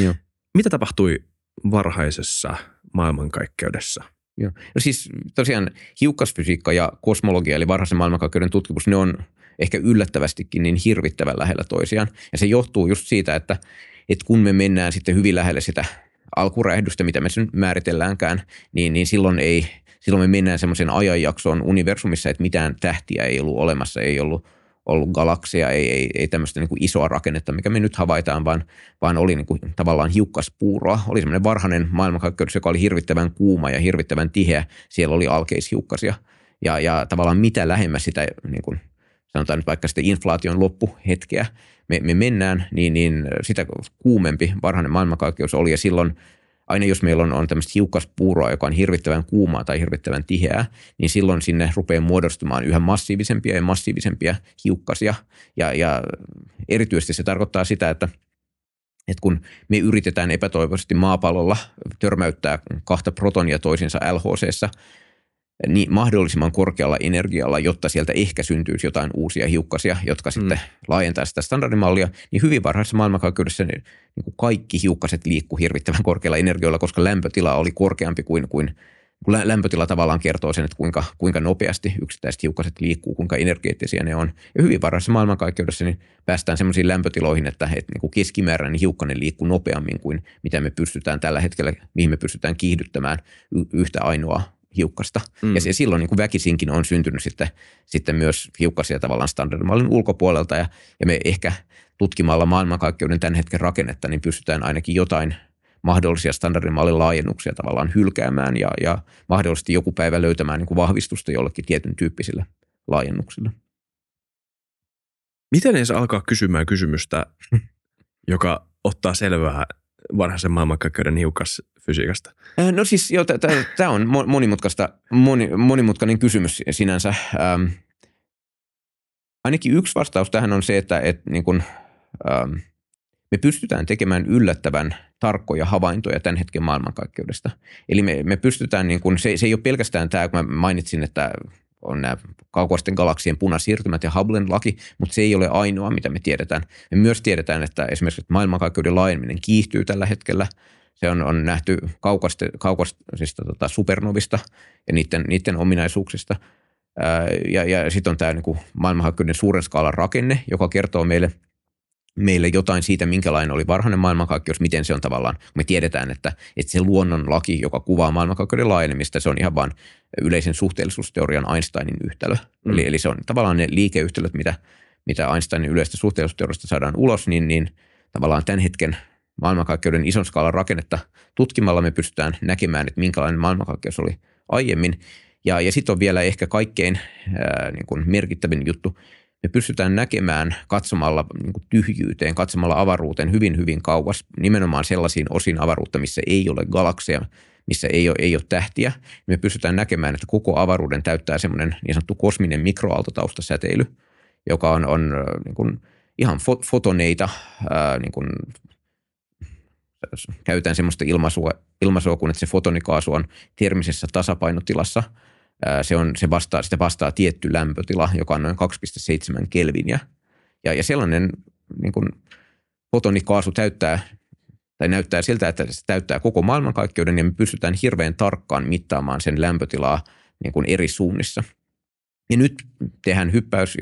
S1: mitä tapahtui varhaisessa maailmankaikkeudessa?
S2: Joo. No siis tosiaan hiukkasfysiikka ja kosmologia eli varhaisen maailmankaikkeuden tutkimus, ne on ehkä yllättävästikin niin hirvittävän lähellä toisiaan. Ja se johtuu just siitä, että, että kun me mennään sitten hyvin lähelle sitä alkuräjähdystä, mitä me sen määritelläänkään, niin, niin silloin, ei, silloin me mennään semmoisen ajanjaksoon universumissa, että mitään tähtiä ei ollut olemassa, ei ollut ollut galaksia, ei, ei, ei tämmöistä niin kuin isoa rakennetta, mikä me nyt havaitaan, vaan, vaan oli niin kuin tavallaan hiukkaspuuroa. Oli semmoinen varhainen maailmankaikkeus, joka oli hirvittävän kuuma ja hirvittävän tiheä. Siellä oli alkeishiukkasia. Ja, ja tavallaan mitä lähemmäs sitä, niin kuin, sanotaan nyt vaikka sitä inflaation loppuhetkeä, me, me mennään, niin, niin sitä kuumempi varhainen maailmankaikkeus oli. Ja silloin aina jos meillä on, on tämmöistä hiukkaspuuroa, joka on hirvittävän kuumaa tai hirvittävän tiheää, niin silloin sinne rupeaa muodostumaan yhä massiivisempia ja massiivisempia hiukkasia. Ja, ja erityisesti se tarkoittaa sitä, että että kun me yritetään epätoivoisesti maapallolla törmäyttää kahta protonia toisinsa LHCssä, niin mahdollisimman korkealla energialla, jotta sieltä ehkä syntyisi jotain uusia hiukkasia, jotka sitten mm. laajentaa sitä standardimallia, niin hyvin varhaisessa maailmankaikkeudessa niin, niin kuin kaikki hiukkaset liikkuu hirvittävän korkealla energialla, koska lämpötila oli korkeampi kuin, kuin lämpötila tavallaan kertoo sen, että kuinka, kuinka nopeasti yksittäiset hiukkaset liikkuu, kuinka energeettisiä ne on. Ja hyvin varhaisessa maailmankaikkeudessa niin päästään sellaisiin lämpötiloihin, että, että niin kuin keskimääräinen hiukkanen liikkuu nopeammin kuin mitä me pystytään tällä hetkellä, mihin me pystytään kiihdyttämään yhtä ainoa hiukkasta. Mm. Ja se silloin niin kuin väkisinkin on syntynyt sitten, sitten myös hiukkasia tavallaan standardimallin ulkopuolelta. Ja, ja me ehkä tutkimalla maailmankaikkeuden tämän hetken rakennetta, niin pystytään ainakin jotain mahdollisia standardimallin laajennuksia tavallaan hylkäämään ja, ja mahdollisesti joku päivä löytämään niin kuin vahvistusta jollekin tietyn tyyppisille laajennuksille.
S1: Miten edes alkaa kysymään kysymystä, [LAUGHS] joka ottaa selvää varhaisen maailmankaikkeuden hiukkasfysiikasta?
S2: Äh, no siis joo, tämä on monimutkaista, moni, monimutkainen kysymys sinänsä. Ähm, ainakin yksi vastaus tähän on se, että et, niin kun, ähm, me pystytään tekemään yllättävän tarkkoja havaintoja tämän hetken maailmankaikkeudesta. Eli me, me pystytään, niin kun, se, se ei ole pelkästään tämä, kun mä mainitsin, että on nämä kaukaisten galaksien punasiirtymät ja Hubblen laki, mutta se ei ole ainoa, mitä me tiedetään. Me myös tiedetään, että esimerkiksi maailmankaikkeuden laajeneminen kiihtyy tällä hetkellä. Se on, on nähty kaukaste, kaukaisista tota, supernovista ja niiden, niiden ominaisuuksista. Ää, ja ja sitten on tämä niin maailmankaikkeuden suuren skaalan rakenne, joka kertoo meille – meille jotain siitä, minkälainen oli varhainen maailmankaikkeus, miten se on tavallaan, me tiedetään, että, että se luonnonlaki, joka kuvaa maailmankaikkeuden laajenemista, se on ihan vain yleisen suhteellisuusteorian Einsteinin yhtälö. Mm. Eli, eli se on tavallaan ne liikeyhtälöt, mitä, mitä Einsteinin yleistä suhteellisuusteoriasta saadaan ulos, niin, niin tavallaan tämän hetken maailmankaikkeuden ison skaalan rakennetta tutkimalla me pystytään näkemään, että minkälainen maailmankaikkeus oli aiemmin. Ja, ja sitten on vielä ehkä kaikkein ää, niin kuin merkittävin juttu, me pystytään näkemään katsomalla niin kuin tyhjyyteen, katsomalla avaruuteen hyvin, hyvin kauas, nimenomaan sellaisiin osiin avaruutta, missä ei ole galakseja, missä ei ole, ei ole tähtiä. Me pystytään näkemään, että koko avaruuden täyttää semmoinen niin sanottu kosminen mikroaaltotaustasäteily, joka on, on niin kuin ihan fotoneita, ää, niin kuin, käytetään semmoista ilmaisua, ilmaisua, kun että se fotonikaasu on termisessä tasapainotilassa – se, on, se vastaa, sitä vastaa tietty lämpötila, joka on noin 2,7 kelviniä. Ja, ja sellainen niin kuin fotonikaasu täyttää tai näyttää siltä, että se täyttää koko maailmankaikkeuden ja me pystytään hirveän tarkkaan mittaamaan sen lämpötilaa niin kuin eri suunnissa – ja nyt tehdään hyppäys,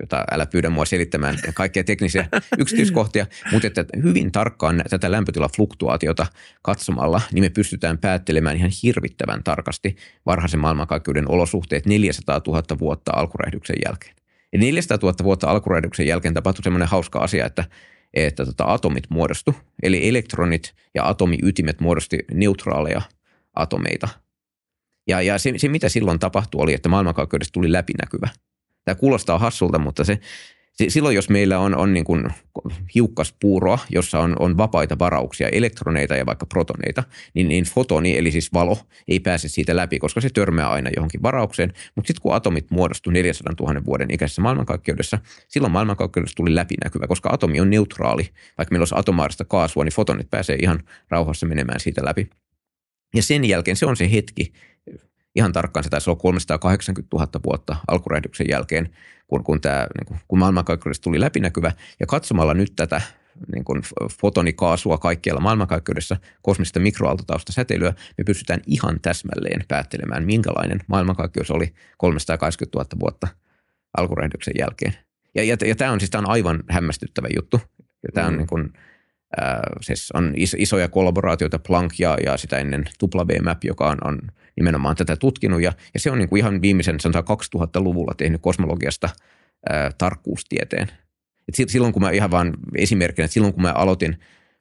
S2: jota älä pyydä mua selittämään [LAUGHS] kaikkia teknisiä yksityiskohtia, mutta että hyvin tarkkaan tätä lämpötilafluktuaatiota katsomalla, niin me pystytään päättelemään ihan hirvittävän tarkasti varhaisen maailmankaikkeuden olosuhteet 400 000 vuotta alkuräjähdyksen jälkeen. Ja 400 000 vuotta alkuräjähdyksen jälkeen tapahtui semmoinen hauska asia, että että tota, atomit muodostu, eli elektronit ja atomiytimet muodosti neutraaleja atomeita – Ja, ja se, se, mitä silloin tapahtui, oli, että maailmankaikkeudesta tuli läpinäkyvä. Tämä kuulostaa hassulta, mutta se, silloin jos meillä on, on niin kuin hiukkaspuuroa, jossa on, on vapaita varauksia, elektroneita ja vaikka protoneita, niin, niin fotoni, eli siis valo, ei pääse siitä läpi, koska se törmää aina johonkin varaukseen. Mutta sitten kun atomit muodostui 400 000 vuoden ikäisessä maailmankaikkeudessa, silloin maailmankaikkeudessa tuli läpinäkyvä, koska atomi on neutraali. Vaikka meillä olisi atomaarista kaasua, niin fotonit pääsee ihan rauhassa menemään siitä läpi. Ja sen jälkeen se on se hetki, ihan tarkkaan se taisi olla 380 000 vuotta alkuräjähdyksen jälkeen, kun, kun, tämä, niin kuin, kun maailmankaikkeudesta tuli läpinäkyvä. Ja katsomalla nyt tätä niin kuin fotonikaasua kaikkialla maailmankaikkeudessa, kosmista mikroaaltotausta säteilyä, me pystytään ihan täsmälleen päättelemään, minkälainen maailmankaikkeus oli 380 000 vuotta alkuräjähdyksen jälkeen. Ja, ja, ja tämä on siis tämä on aivan hämmästyttävä juttu. Ja tämä on mm. niin kuin, siis on is, isoja kollaboraatioita, Planck ja, ja sitä ennen WMAP, joka on, on nimenomaan tätä tutkinut. Ja, ja se on niin kuin ihan viimeisen sanotaan 2000-luvulla tehnyt kosmologiasta ää, tarkkuustieteen. Et silloin kun mä ihan vain esimerkkinä, että silloin kun mä aloitin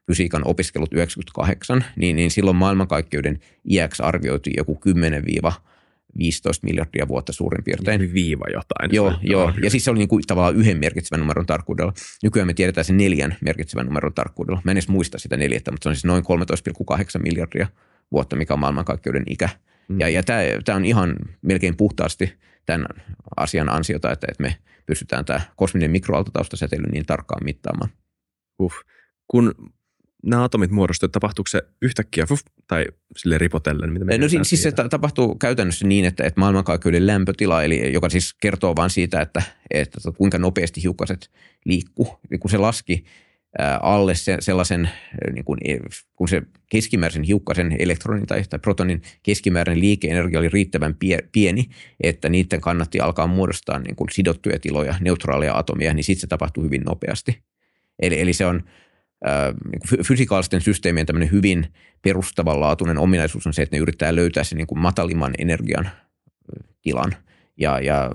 S2: fysiikan opiskelut 98, niin, niin silloin maailmankaikkeuden iäksi arvioitiin joku 10- 15 miljardia vuotta suurin piirtein.
S1: Niin viiva jotain.
S2: Joo, joo. ja siis se oli niin kuin tavallaan yhden merkitsevän numeron tarkkuudella. Nykyään me tiedetään sen neljän merkitsevän numeron tarkkuudella. Mä en edes muista sitä neljättä, mutta se on siis noin 13,8 miljardia vuotta, mikä on maailmankaikkeuden ikä. Mm. Ja, ja tämä on ihan melkein puhtaasti tämän asian ansiota, että, että me pystytään tämä kosminen mikroaaltotaustasäteily niin tarkkaan mittaamaan.
S1: Uh. Kun nämä atomit muodostuvat, tapahtuuko se yhtäkkiä fuh, tai sille ripotellen? Mitä me
S2: no siis, siis se tapahtuu käytännössä niin, että, että maailmankaikkeuden lämpötila, eli joka siis kertoo vain siitä, että, että kuinka nopeasti hiukkaset liikkuu. Eli kun se laski alle se, sellaisen, niin kuin, e, kun se keskimääräisen hiukkasen elektronin tai, tai protonin keskimääräinen liikeenergia oli riittävän pie, pieni, että niiden kannatti alkaa muodostaa niin kuin sidottuja tiloja, neutraaleja atomia, niin sitten se tapahtuu hyvin nopeasti. Eli, eli se on niin fysikaalisten systeemien tämmöinen hyvin perustavanlaatuinen ominaisuus on se, että ne yrittää löytää sen niin kuin matalimman energian tilan. Ja, ja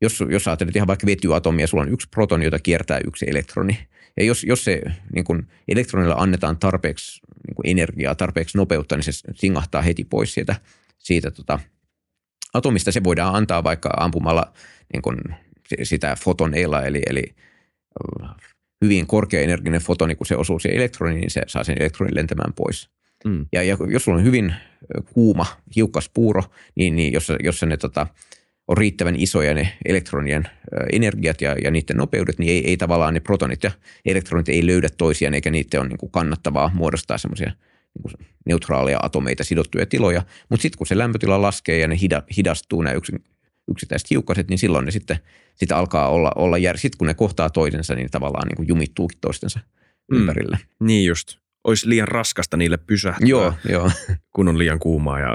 S2: jos, jos ajattelet ihan vaikka vetyatomia, sulla on yksi protoni, jota kiertää yksi elektroni, ja jos, jos se niin kun elektronille annetaan tarpeeksi niin kun energiaa, tarpeeksi nopeutta, niin se singahtaa heti pois sieltä, siitä tota, atomista. Se voidaan antaa vaikka ampumalla niin kun sitä fotoneilla, eli, eli hyvin korkeaenerginen fotoni, kun se osuu siihen elektroniin, niin se saa sen elektronin lentämään pois. Mm. Ja, ja jos sulla on hyvin kuuma, hiukkas puuro, niin, niin jos, jos ne tota, on riittävän isoja ne elektronien energiat ja, ja niiden nopeudet, niin ei, ei tavallaan ne protonit ja elektronit ei löydä toisiaan, eikä niiden ole niin kuin kannattavaa muodostaa semmoisia niin neutraaleja atomeita, sidottuja tiloja. Mutta sitten kun se lämpötila laskee ja ne hidastuu nämä yksin, yksittäiset hiukkaset, niin silloin ne sitten, sitten alkaa olla, olla jär... Sitten kun ne kohtaa toisensa, niin tavallaan niin kuin jumittuukin toistensa mm. ympärille.
S1: Niin just olisi liian raskasta niille pysähtyä,
S2: joo, joo. [LAUGHS]
S1: kun on liian kuumaa ja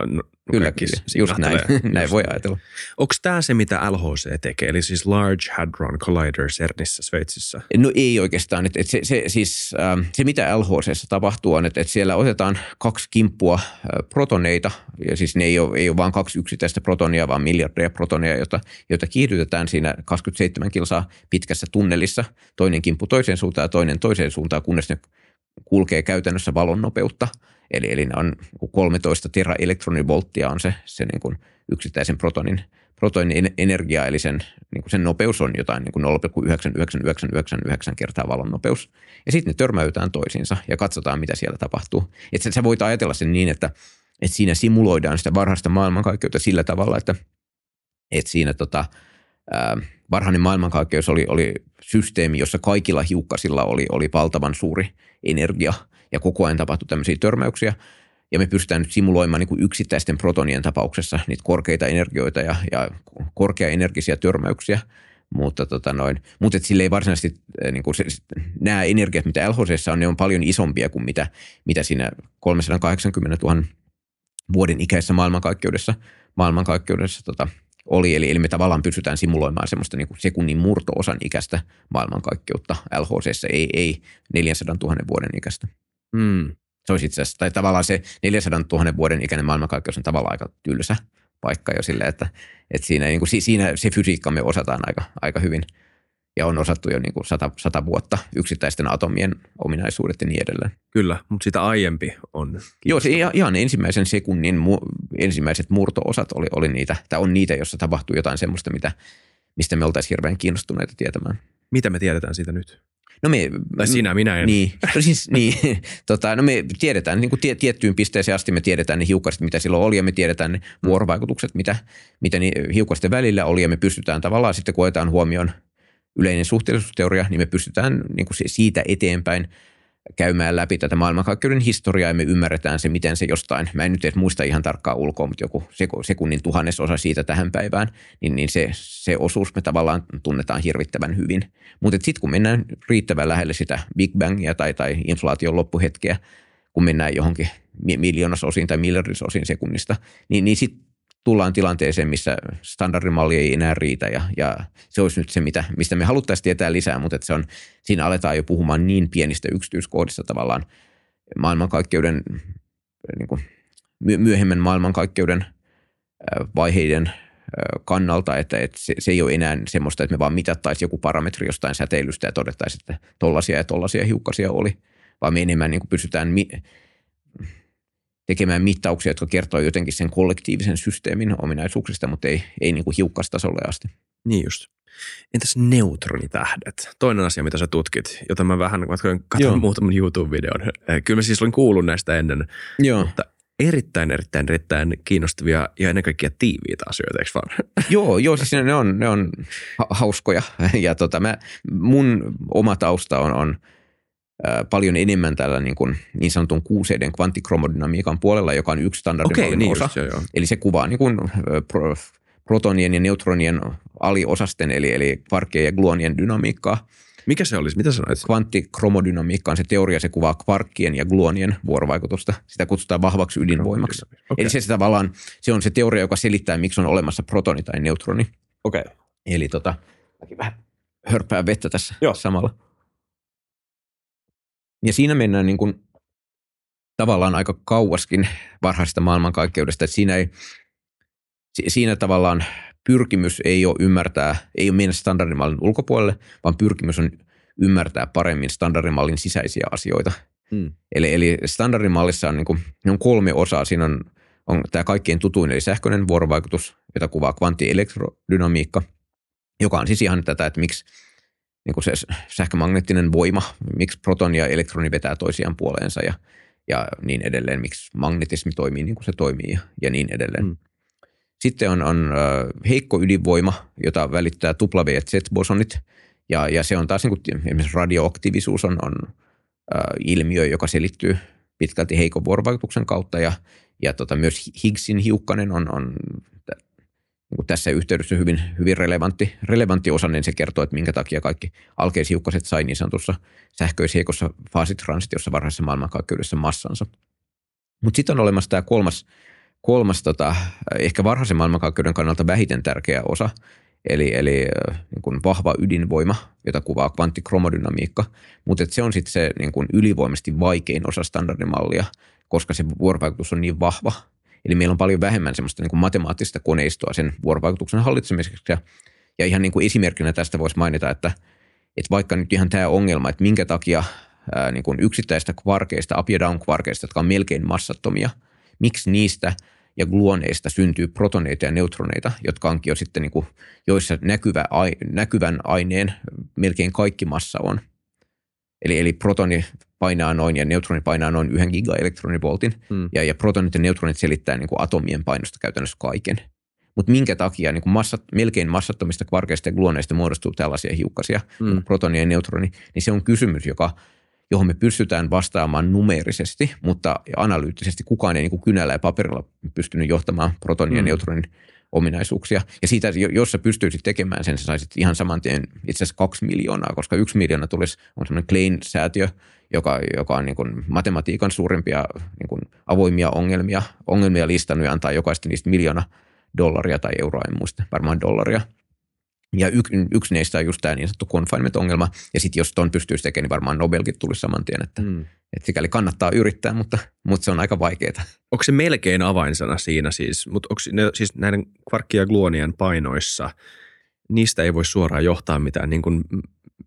S2: Kyllä, kyllä. Just näin. [LAUGHS] näin voi ajatella.
S1: Onko tämä se, mitä LHC tekee, eli siis Large Hadron Collider CERNissä Sveitsissä?
S2: No ei oikeastaan. Et, et se, se, siis, ähm, se, mitä LHC tapahtuu, on, että et siellä otetaan kaksi kimppua äh, protoneita, ja siis ne ei ole, ei ole vain kaksi yksittäistä protonia, vaan miljardeja protonia, joita, joita kiihdytetään siinä 27 kilsaa pitkässä tunnelissa. Toinen kimppu toiseen suuntaan ja toinen toiseen suuntaan, kunnes ne kulkee käytännössä valon nopeutta. Eli, eli on 13 teraelektronivolttia on se, se niin kuin yksittäisen protonin, protonin energia, eli sen, niin kuin sen nopeus on jotain niin kuin 0,99999 kertaa valon nopeus. Ja sitten ne törmäytään toisiinsa ja katsotaan, mitä siellä tapahtuu. Että sä voit ajatella sen niin, että, että siinä simuloidaan sitä varhaista maailmankaikkeutta sillä tavalla, että, että siinä tota, ää, varhainen maailmankaikkeus oli, oli systeemi, jossa kaikilla hiukkasilla oli, oli valtavan suuri energia ja koko ajan tapahtui tämmöisiä törmäyksiä. Ja me pystytään nyt simuloimaan niin kuin yksittäisten protonien tapauksessa niitä korkeita energioita ja, ja korkeaenergisiä törmäyksiä. Mutta, tota noin, mutta et sille ei varsinaisesti, niin kuin se, nämä energiat, mitä LHC on, ne on paljon isompia kuin mitä, mitä siinä 380 000 vuoden ikäisessä maailmankaikkeudessa, maailmankaikkeudessa tota, oli. Eli, eli me tavallaan pystytään simuloimaan semmoista niin kuin sekunnin murto-osan ikäistä maailmankaikkeutta LHC, ei, ei 400 000 vuoden ikäistä. Mm. Se olisi itse asiassa, tai tavallaan se 400 000 vuoden ikäinen maailmankaikkeus on tavallaan aika tylsä paikka jo silleen, että, että siinä, niin kuin, siinä se fysiikka me osataan aika, aika hyvin ja on osattu jo niin kuin sata, sata vuotta yksittäisten atomien ominaisuudet ja niin edelleen.
S1: Kyllä, mutta sitä aiempi on.
S2: Joo, se ihan ensimmäisen sekunnin ensimmäiset murtoosat oli, oli niitä, tai on niitä, jossa tapahtuu jotain semmoista, mitä, mistä me oltaisiin hirveän kiinnostuneita tietämään.
S1: Mitä me tiedetään siitä nyt?
S2: No me,
S1: Tai sinä, minä en.
S2: Niin, no siis, niin [LAUGHS] tota, no me tiedetään niin kuin tie, tiettyyn pisteeseen asti, me tiedetään ne hiukkaset, mitä silloin oli, ja me tiedetään ne
S1: Mm.
S2: vuorovaikutukset, mitä, mitä ni, hiukkasten välillä oli, ja me pystytään tavallaan sitten, kun otetaan huomioon yleinen suhteellisuusteoria, niin me pystytään niin kuin siitä eteenpäin käymään läpi tätä maailmankaikkeuden historiaa ja me ymmärretään se, miten se jostain, mä en nyt edes muista ihan tarkkaan ulkoa, mutta joku seku- sekunnin tuhannesosa siitä tähän päivään, niin, niin se, se osuus me tavallaan tunnetaan hirvittävän hyvin. Mutta sitten kun mennään riittävän lähelle sitä Big Bangia tai, tai inflaation loppuhetkeä, kun mennään johonkin mi- miljoonasosiin tai miljardisosiin sekunnista, niin, niin sitten tullaan tilanteeseen, missä standardimalli ei enää riitä ja, ja se olisi nyt se, mitä, mistä me haluttaisiin tietää lisää, mutta että se on, siinä aletaan jo puhumaan niin pienistä yksityiskohdista tavallaan maailmankaikkeuden, niin kuin my- myöhemmän maailmankaikkeuden vaiheiden kannalta, että, että se, se ei ole enää semmoista, että me vaan mitattaisiin joku parametri jostain säteilystä ja todettaisiin, että tollaisia ja tollaisia hiukkasia oli, vaan me enemmän niin kuin pystytään mi- tekemään mittauksia, jotka kertoo jotenkin sen kollektiivisen systeemin ominaisuuksista, mutta ei, ei niin kuin hiukkastasolle asti.
S1: Niin just. Entäs neutronitähdet? Toinen asia, mitä sä tutkit, jota mä vähän katsoin
S2: Joo.
S1: muutaman YouTube-videon. Eh, Kyllä mä siis olin kuullut näistä ennen,
S2: Joo.
S1: mutta erittäin, erittäin, erittäin kiinnostavia ja ennen kaikkea tiiviitä asioita, eikö vaan? [LAUGHS]
S2: Joo, joo siis ne on, ne on ha- hauskoja. [LAUGHS] Ja tota, mä, mun oma tausta on, on paljon enemmän tällä niin, kuin, niin sanotun kuuseiden kvanttikromodynamiikan puolella, joka on yksi standardimallin
S1: Okei, niin
S2: osa.
S1: just, joo, joo.
S2: Eli se kuvaa niin kuin, pro, protonien ja neutronien aliosasten, eli, eli kvarkkien ja gluonien dynamiikkaa.
S1: Mikä se olisi? Mitä sanoit?
S2: Kvanttikromodynamiikka on se teoria, se kuvaa kvarkkien ja gluonien vuorovaikutusta. Sitä kutsutaan vahvaksi ydinvoimaksi.
S1: Okei.
S2: Eli se, se tavallaan, se on se teoria, joka selittää, miksi on olemassa protoni tai neutroni.
S1: Okei.
S2: Eli tota, vähän hörppää vettä tässä
S1: Joo.
S2: samalla. Ja siinä mennään niin kuin tavallaan aika kauaskin varhaisesta maailmankaikkeudesta. Että siinä, ei, si- siinä tavallaan pyrkimys ei ole ymmärtää, ei ole mennä standardimallin ulkopuolelle, vaan pyrkimys on ymmärtää paremmin standardimallin sisäisiä asioita.
S1: Mm.
S2: Eli, eli standardimallissa on, niin kuin, on kolme osaa. Siinä on, on tämä kaikkein tutuin, eli sähköinen vuorovaikutus, jota kuvaa kvanttielektrodynamiikka, joka on siis ihan tätä, että miksi niin kuin se sähkömagneettinen voima, miksi protoni ja elektroni vetää toisiaan puoleensa ja, ja niin edelleen, miksi magnetismi toimii niin kuin se toimii ja, ja niin edelleen.
S1: Mm.
S2: Sitten on, on heikko ydinvoima, jota välittää W- ja Z-bosonit, ja, ja se on taas niin kuin, esimerkiksi radioaktiivisuus on, on äh, ilmiö, joka selittyy pitkälti heikon vuorovaikutuksen kautta, ja, ja tota, myös Higgsin hiukkanen on, on tässä yhteydessä hyvin, hyvin relevantti, relevantti osa, niin se kertoo, että minkä takia kaikki alkeishiukkaset sai niin sanotussa sähköisheikossa faasitransitiossa varhaisessa maailmankaikkeudessa massansa. Mutta sitten on olemassa tämä kolmas, kolmas tota, ehkä varhaisen maailmankaikkeuden kannalta vähiten tärkeä osa, eli, eli äh, niin kuin vahva ydinvoima, jota kuvaa kvanttikromodynamiikka, mutta se on sitten se niin kuin ylivoimaisesti vaikein osa standardimallia, koska se vuorovaikutus on niin vahva. Eli meillä on paljon vähemmän semmoista niin kuin matemaattista koneistoa sen vuorovaikutuksen hallitsemiseksi. Ja, ja ihan niin kuin esimerkkinä tästä voisi mainita, että, että vaikka nyt ihan tämä ongelma, että minkä takia ää, niin kuin yksittäistä kvarkeista, up ja down kvarkeista, jotka on melkein massattomia, miksi niistä ja gluoneista syntyy protoneita ja neutroneita, jotka onkin jo sitten, niin kuin, joissa näkyvä, ai, näkyvän aineen melkein kaikki massa on. Eli, eli protoni painaa noin ja neutroni painaa noin yhden gigaelektronivoltin.
S1: Mm.
S2: Ja, ja protonit ja neutronit selittää niin kuin atomien painosta käytännössä kaiken. Mutta minkä takia niin kuin massat, melkein massattomista kvarkeista ja gluoneista muodostuu tällaisia hiukkasia,
S1: Mm.
S2: mm. protoni ja neutroni, niin se on kysymys, joka, johon me pystytään vastaamaan numeerisesti, mutta analyyttisesti kukaan ei niin kuin kynällä ja paperilla pystynyt johtamaan protonin ja
S1: Mm.
S2: neutronin ominaisuuksia. Ja siitä, jo- jos sä pystyisit tekemään sen, sä saisit ihan saman tien itse asiassa kaksi miljoonaa, koska yksi miljoona tulisi, on semmoinen Klein-säätiö, joka, joka on niin kuin matematiikan suurimpia niin kuin avoimia ongelmia, ongelmia listannut ja antaa jokaista niistä miljoona dollaria tai euroa, en muista, varmaan dollaria. Ja yksi, yksi niistä on just tämä niin sanottu confinement-ongelma. Ja sitten jos ton pystyisi tekemään, niin varmaan Nobelkin tulisi saman tien, että,
S1: Mm.
S2: että sikäli kannattaa yrittää, mutta, mutta se on aika vaikeaa.
S1: Onko se melkein avainsana siinä siis, mutta onko ne, siis näiden kvarkki- ja gluonien painoissa, niistä ei voi suoraan johtaa mitään niin kuin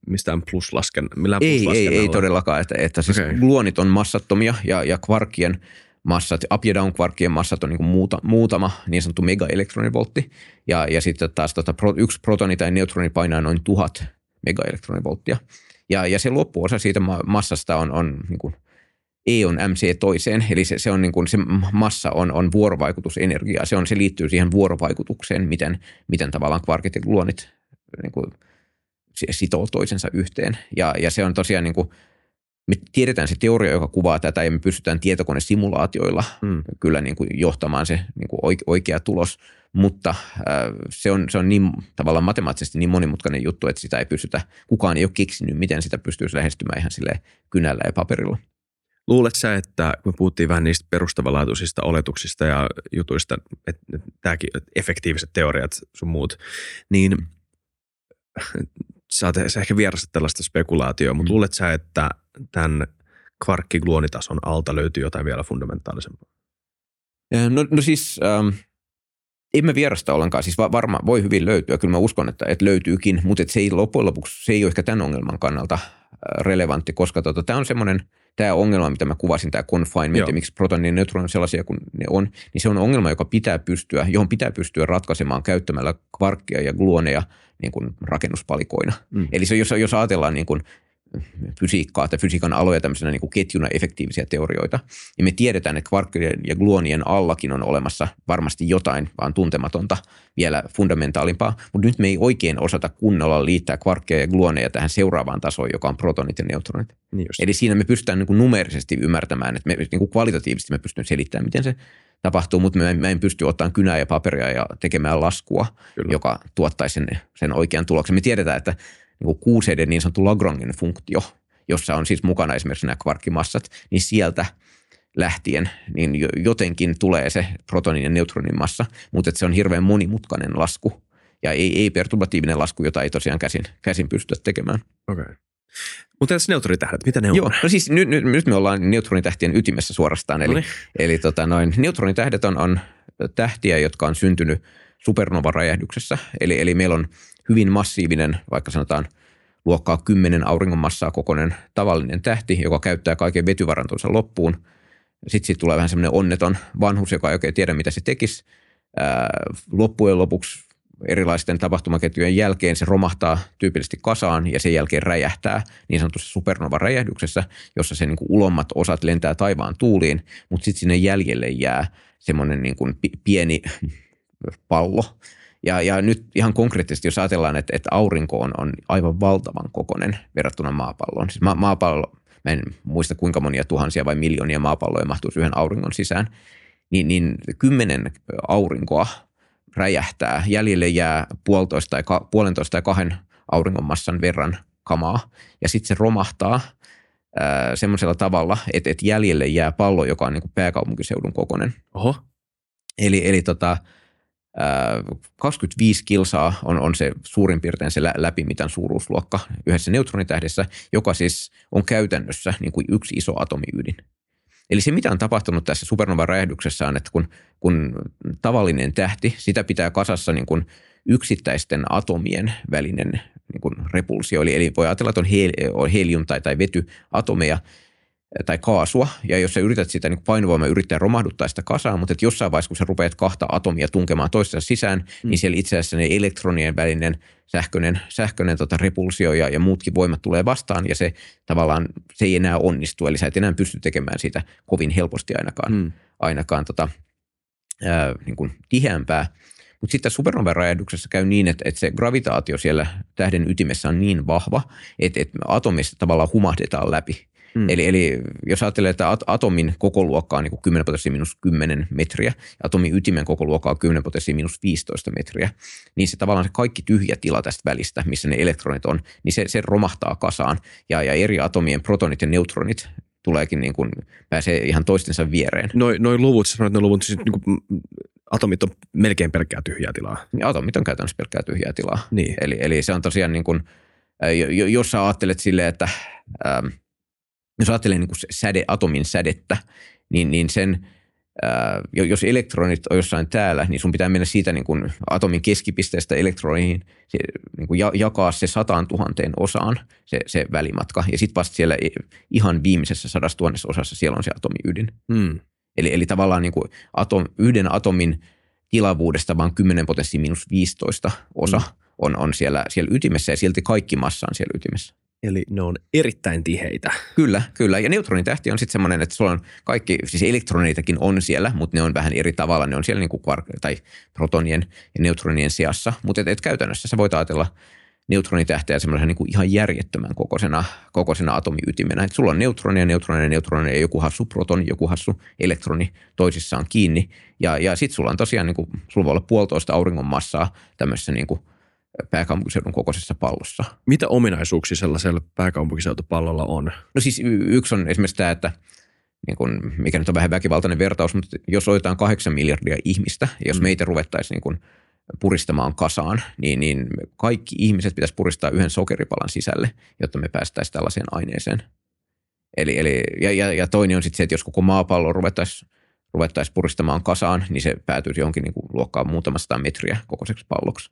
S1: mistään pluslasken, millään
S2: Ei, ei, ei todellakaan, että, että siis okay. gluonit on massattomia ja, ja kvarkkien massat, up- ja down-kvarkkien massat on niin muuta, muutama niin sanottu megaelektronivoltti, ja, ja sitten taas tota, pro, yksi protoni tai neutroni painaa noin tuhat megaelektronivolttia. Ja, ja se loppuosa siitä massasta on, on niin kuin E on MC toiseen, eli se, se, on niin kuin, se massa on, on vuorovaikutusenergiaa. Se, on, se liittyy siihen vuorovaikutukseen, miten, miten tavallaan kvarkit ja gluonit niin kuin, sitoo toisensa yhteen. Ja, ja se on tosiaan niin kuin, me tiedetään se teoria, joka kuvaa tätä ja me pystytään tietokonesimulaatioilla mm. kyllä niin kuin johtamaan se niin kuin oikea tulos, mutta äh, se, on, se on niin tavallaan matemaattisesti niin monimutkainen juttu, että sitä ei pystytä, kukaan ei ole keksinyt, miten sitä pystyisi lähestymään ihan sille kynällä ja paperilla.
S1: Luulet sä, että kun me puhuttiin vähän niistä perustavanlaatuisista oletuksista ja jutuista, että tämäkin efektiiviset teoriat sun muut, niin sä, oot, ehkä vierastat tällaista spekulaatioa, mutta luulet sä, että tämän kvarkkigluonitason alta löytyy jotain vielä fundamentaalisempaa?
S2: No, no siis ähm, emme vierasta ollenkaan. Siis varma voi hyvin löytyä. Kyllä mä uskon, että, että löytyykin, mutta että se ei loppujen lopuksi se ei ole ehkä tämän ongelman kannalta äh, relevantti, koska tota, tämä on semmoinen – tämä ongelma, mitä mä kuvasin, tämä confinement Joo. ja miksi protonin ja neutron on sellaisia kuin ne on, niin se on ongelma, joka pitää pystyä, johon pitää pystyä ratkaisemaan käyttämällä kvarkkia ja gluoneja niin kuin rakennuspalikoina. Mm. Eli se, jos, jos ajatellaan niin kuin fysiikkaa tai fysiikan aloja tämmöisenä niin kuin ketjuna efektiivisiä teorioita. Ja me tiedetään, että kvarkkien ja gluonien allakin on olemassa varmasti jotain vaan tuntematonta vielä fundamentaalimpaa, mutta nyt me ei oikein osata kunnolla liittää kvarkkeja ja gluoneja tähän seuraavaan tasoon, joka on protonit ja neutronit. Niin Eli siinä me pystytään niin kuin numerisesti ymmärtämään, että me niin kuin kvalitatiivisesti me pystymme selittämään, miten se tapahtuu, mutta me, me en pysty ottamaan kynää ja paperia ja tekemään laskua, Kyllä. joka tuottaisi sen, sen oikean tuloksen. Me tiedetään, että niin kuuseiden niin sanottu Lagrangin funktio, jossa on siis mukana esimerkiksi nämä kvarkkimassat, niin sieltä lähtien niin jotenkin tulee se protonin ja neutronin massa, mutta se on hirveän monimutkainen lasku ja ei, ei perturbatiivinen lasku, jota ei tosiaan käsin, käsin pystytä tekemään.
S1: Okei. Okay. Mutta entäs neutronitähdet, mitä ne on?
S2: Joo, no siis nyt, nyt, nyt me ollaan neutronitähtien ytimessä suorastaan. Eli, eli tota noin, neutronitähdet on, on tähtiä, jotka on syntynyt supernova-räjähdyksessä. Eli, eli meillä on hyvin massiivinen, vaikka sanotaan luokkaa 10 auringonmassaa kokoinen tavallinen tähti, joka käyttää kaiken vetyvarantonsa loppuun. Sitten siitä tulee vähän semmoinen onneton vanhus, joka ei oikein tiedä, mitä se tekisi. loppujen lopuksi erilaisten tapahtumaketjujen jälkeen se romahtaa tyypillisesti kasaan ja sen jälkeen räjähtää niin sanotussa supernova-räjähdyksessä, jossa se niin kuin ulommat osat lentää taivaan tuuliin, mutta sitten sinne jäljelle jää semmoinen niin kuin pieni pallo, ja, ja nyt ihan konkreettisesti, jos ajatellaan, että, että aurinko on, on aivan valtavan kokonen verrattuna maapalloon. Siis ma- maapallo, mä en muista kuinka monia tuhansia vai miljoonia maapalloja mahtuisi yhden auringon sisään, niin, niin kymmenen aurinkoa räjähtää. Jäljelle jää puolitoista tai, ka, puolentoista tai kahden auringonmassan verran kamaa, ja sitten se romahtaa semmoisella tavalla, että, että jäljelle jää pallo, joka on niin kuin pääkaupunkiseudun kokonen.
S1: Oho.
S2: Eli, eli tota, 25 kilsaa on, on se suurin piirtein se läpimitan suuruusluokka yhdessä neutronitähdessä, joka siis on käytännössä niin kuin yksi iso atomiydin. Eli se, mitä on tapahtunut tässä supernova-räjähdyksessä on, että kun, kun tavallinen tähti, sitä pitää kasassa niin kuin yksittäisten atomien välinen niin kuin repulsio. Eli, eli voi ajatella, että on helium- tai, tai vetyatomeja, tai kaasua, ja jos sä yrität sitä niin painovoimaa yrittää romahduttaa sitä kasaan, mutta että jossain vaiheessa, kun sä rupeat kahta atomia tunkemaan toistensa sisään, mm. niin siellä itse asiassa ne elektronien välinen sähköinen, sähköinen tota repulsio ja, ja muutkin voimat tulee vastaan, ja se tavallaan se ei enää onnistu, eli sä et enää pysty tekemään sitä kovin helposti ainakaan, mm. ainakaan tota, ää, niin kuin tiheämpää. Mutta sitten supernova-räjähdyksessä käy niin, että, että se gravitaatio siellä tähden ytimessä on niin vahva, että, että atomista tavallaan humahdetaan läpi. Mm. Eli, eli jos ajattelee, että atomin kokoluokka on niin 10 potenssiin minus 10 metriä, ja atomin ytimen kokoluokka on 10 potenssiin minus 15 metriä, niin se tavallaan se kaikki tyhjä tila tästä välistä, missä ne elektronit on, niin se, se romahtaa kasaan, ja, ja eri atomien protonit ja neutronit tuleekin niin kuin, pääsee ihan toistensa viereen.
S1: Noin noi luvut, sanoit ne luvut, siis niin kuin, atomit on melkein pelkkää tyhjää tilaa.
S2: Niin, atomit on käytännössä pelkkää tyhjää tilaa.
S1: Niin.
S2: Eli, eli se on tosiaan niin kuin, jos sä ajattelet silleen, että ähm, jos ajattelee niin kuin säde, atomin sädettä, niin, niin sen, ää, jos elektronit on jossain täällä, niin sun pitää mennä siitä niin kuin atomin keskipisteestä elektroihin, se, niin kuin jakaa se sataan tuhanteen osaan se, se välimatka. Ja sitten vasta siellä ihan viimeisessä sadassa tuhannessa osassa siellä on se atomiydin.
S1: Hmm.
S2: Eli, eli tavallaan niin kuin atom, yhden atomin tilavuudesta vain 10 potenssiin miinus 15 osa mm. on, on siellä, siellä ytimessä ja silti kaikki massa on siellä ytimessä.
S1: Eli ne on erittäin tiheitä.
S2: Kyllä, kyllä. Ja neutronitähti on sitten semmoinen, että sulla on kaikki, siis elektroneitakin on siellä, mutta ne on vähän eri tavalla. Ne on siellä niin kuin kvark- tai protonien ja neutronien sijassa. Mutta et, et käytännössä sä voit ajatella neutronitähteä semmoisen niin kuin ihan järjettömän kokoisena, kokoisena atomiytimenä. Et sulla on neutronia, neutronia, neutronia ja joku hassu protoni, joku hassu elektroni toisissaan kiinni. Ja, ja sitten sulla on tosiaan, niin kuin, sulla voi olla puolitoista auringon massaa tämmöisessä niin kuin pääkaupunkiseudun kokoisessa pallossa.
S1: Mitä ominaisuuksia sellaisella pääkaupunkiseutupallolla on?
S2: No siis yksi on esimerkiksi tämä, että niin kun, mikä nyt on vähän väkivaltainen vertaus, mutta jos otetaan kahdeksan miljardia ihmistä, ja jos mm. meitä ruvettaisiin niin kun puristamaan kasaan, niin, niin kaikki ihmiset pitäisi puristaa yhden sokeripalan sisälle, jotta me päästäisiin tällaiseen aineeseen. Eli, eli, ja, ja, ja toinen on sitten se, että jos koko maapallo ruvettaisiin ruvettaisi puristamaan kasaan, niin se päätyisi johonkin niin kuin luokkaan muutamasta metriä kokoiseksi palloksi.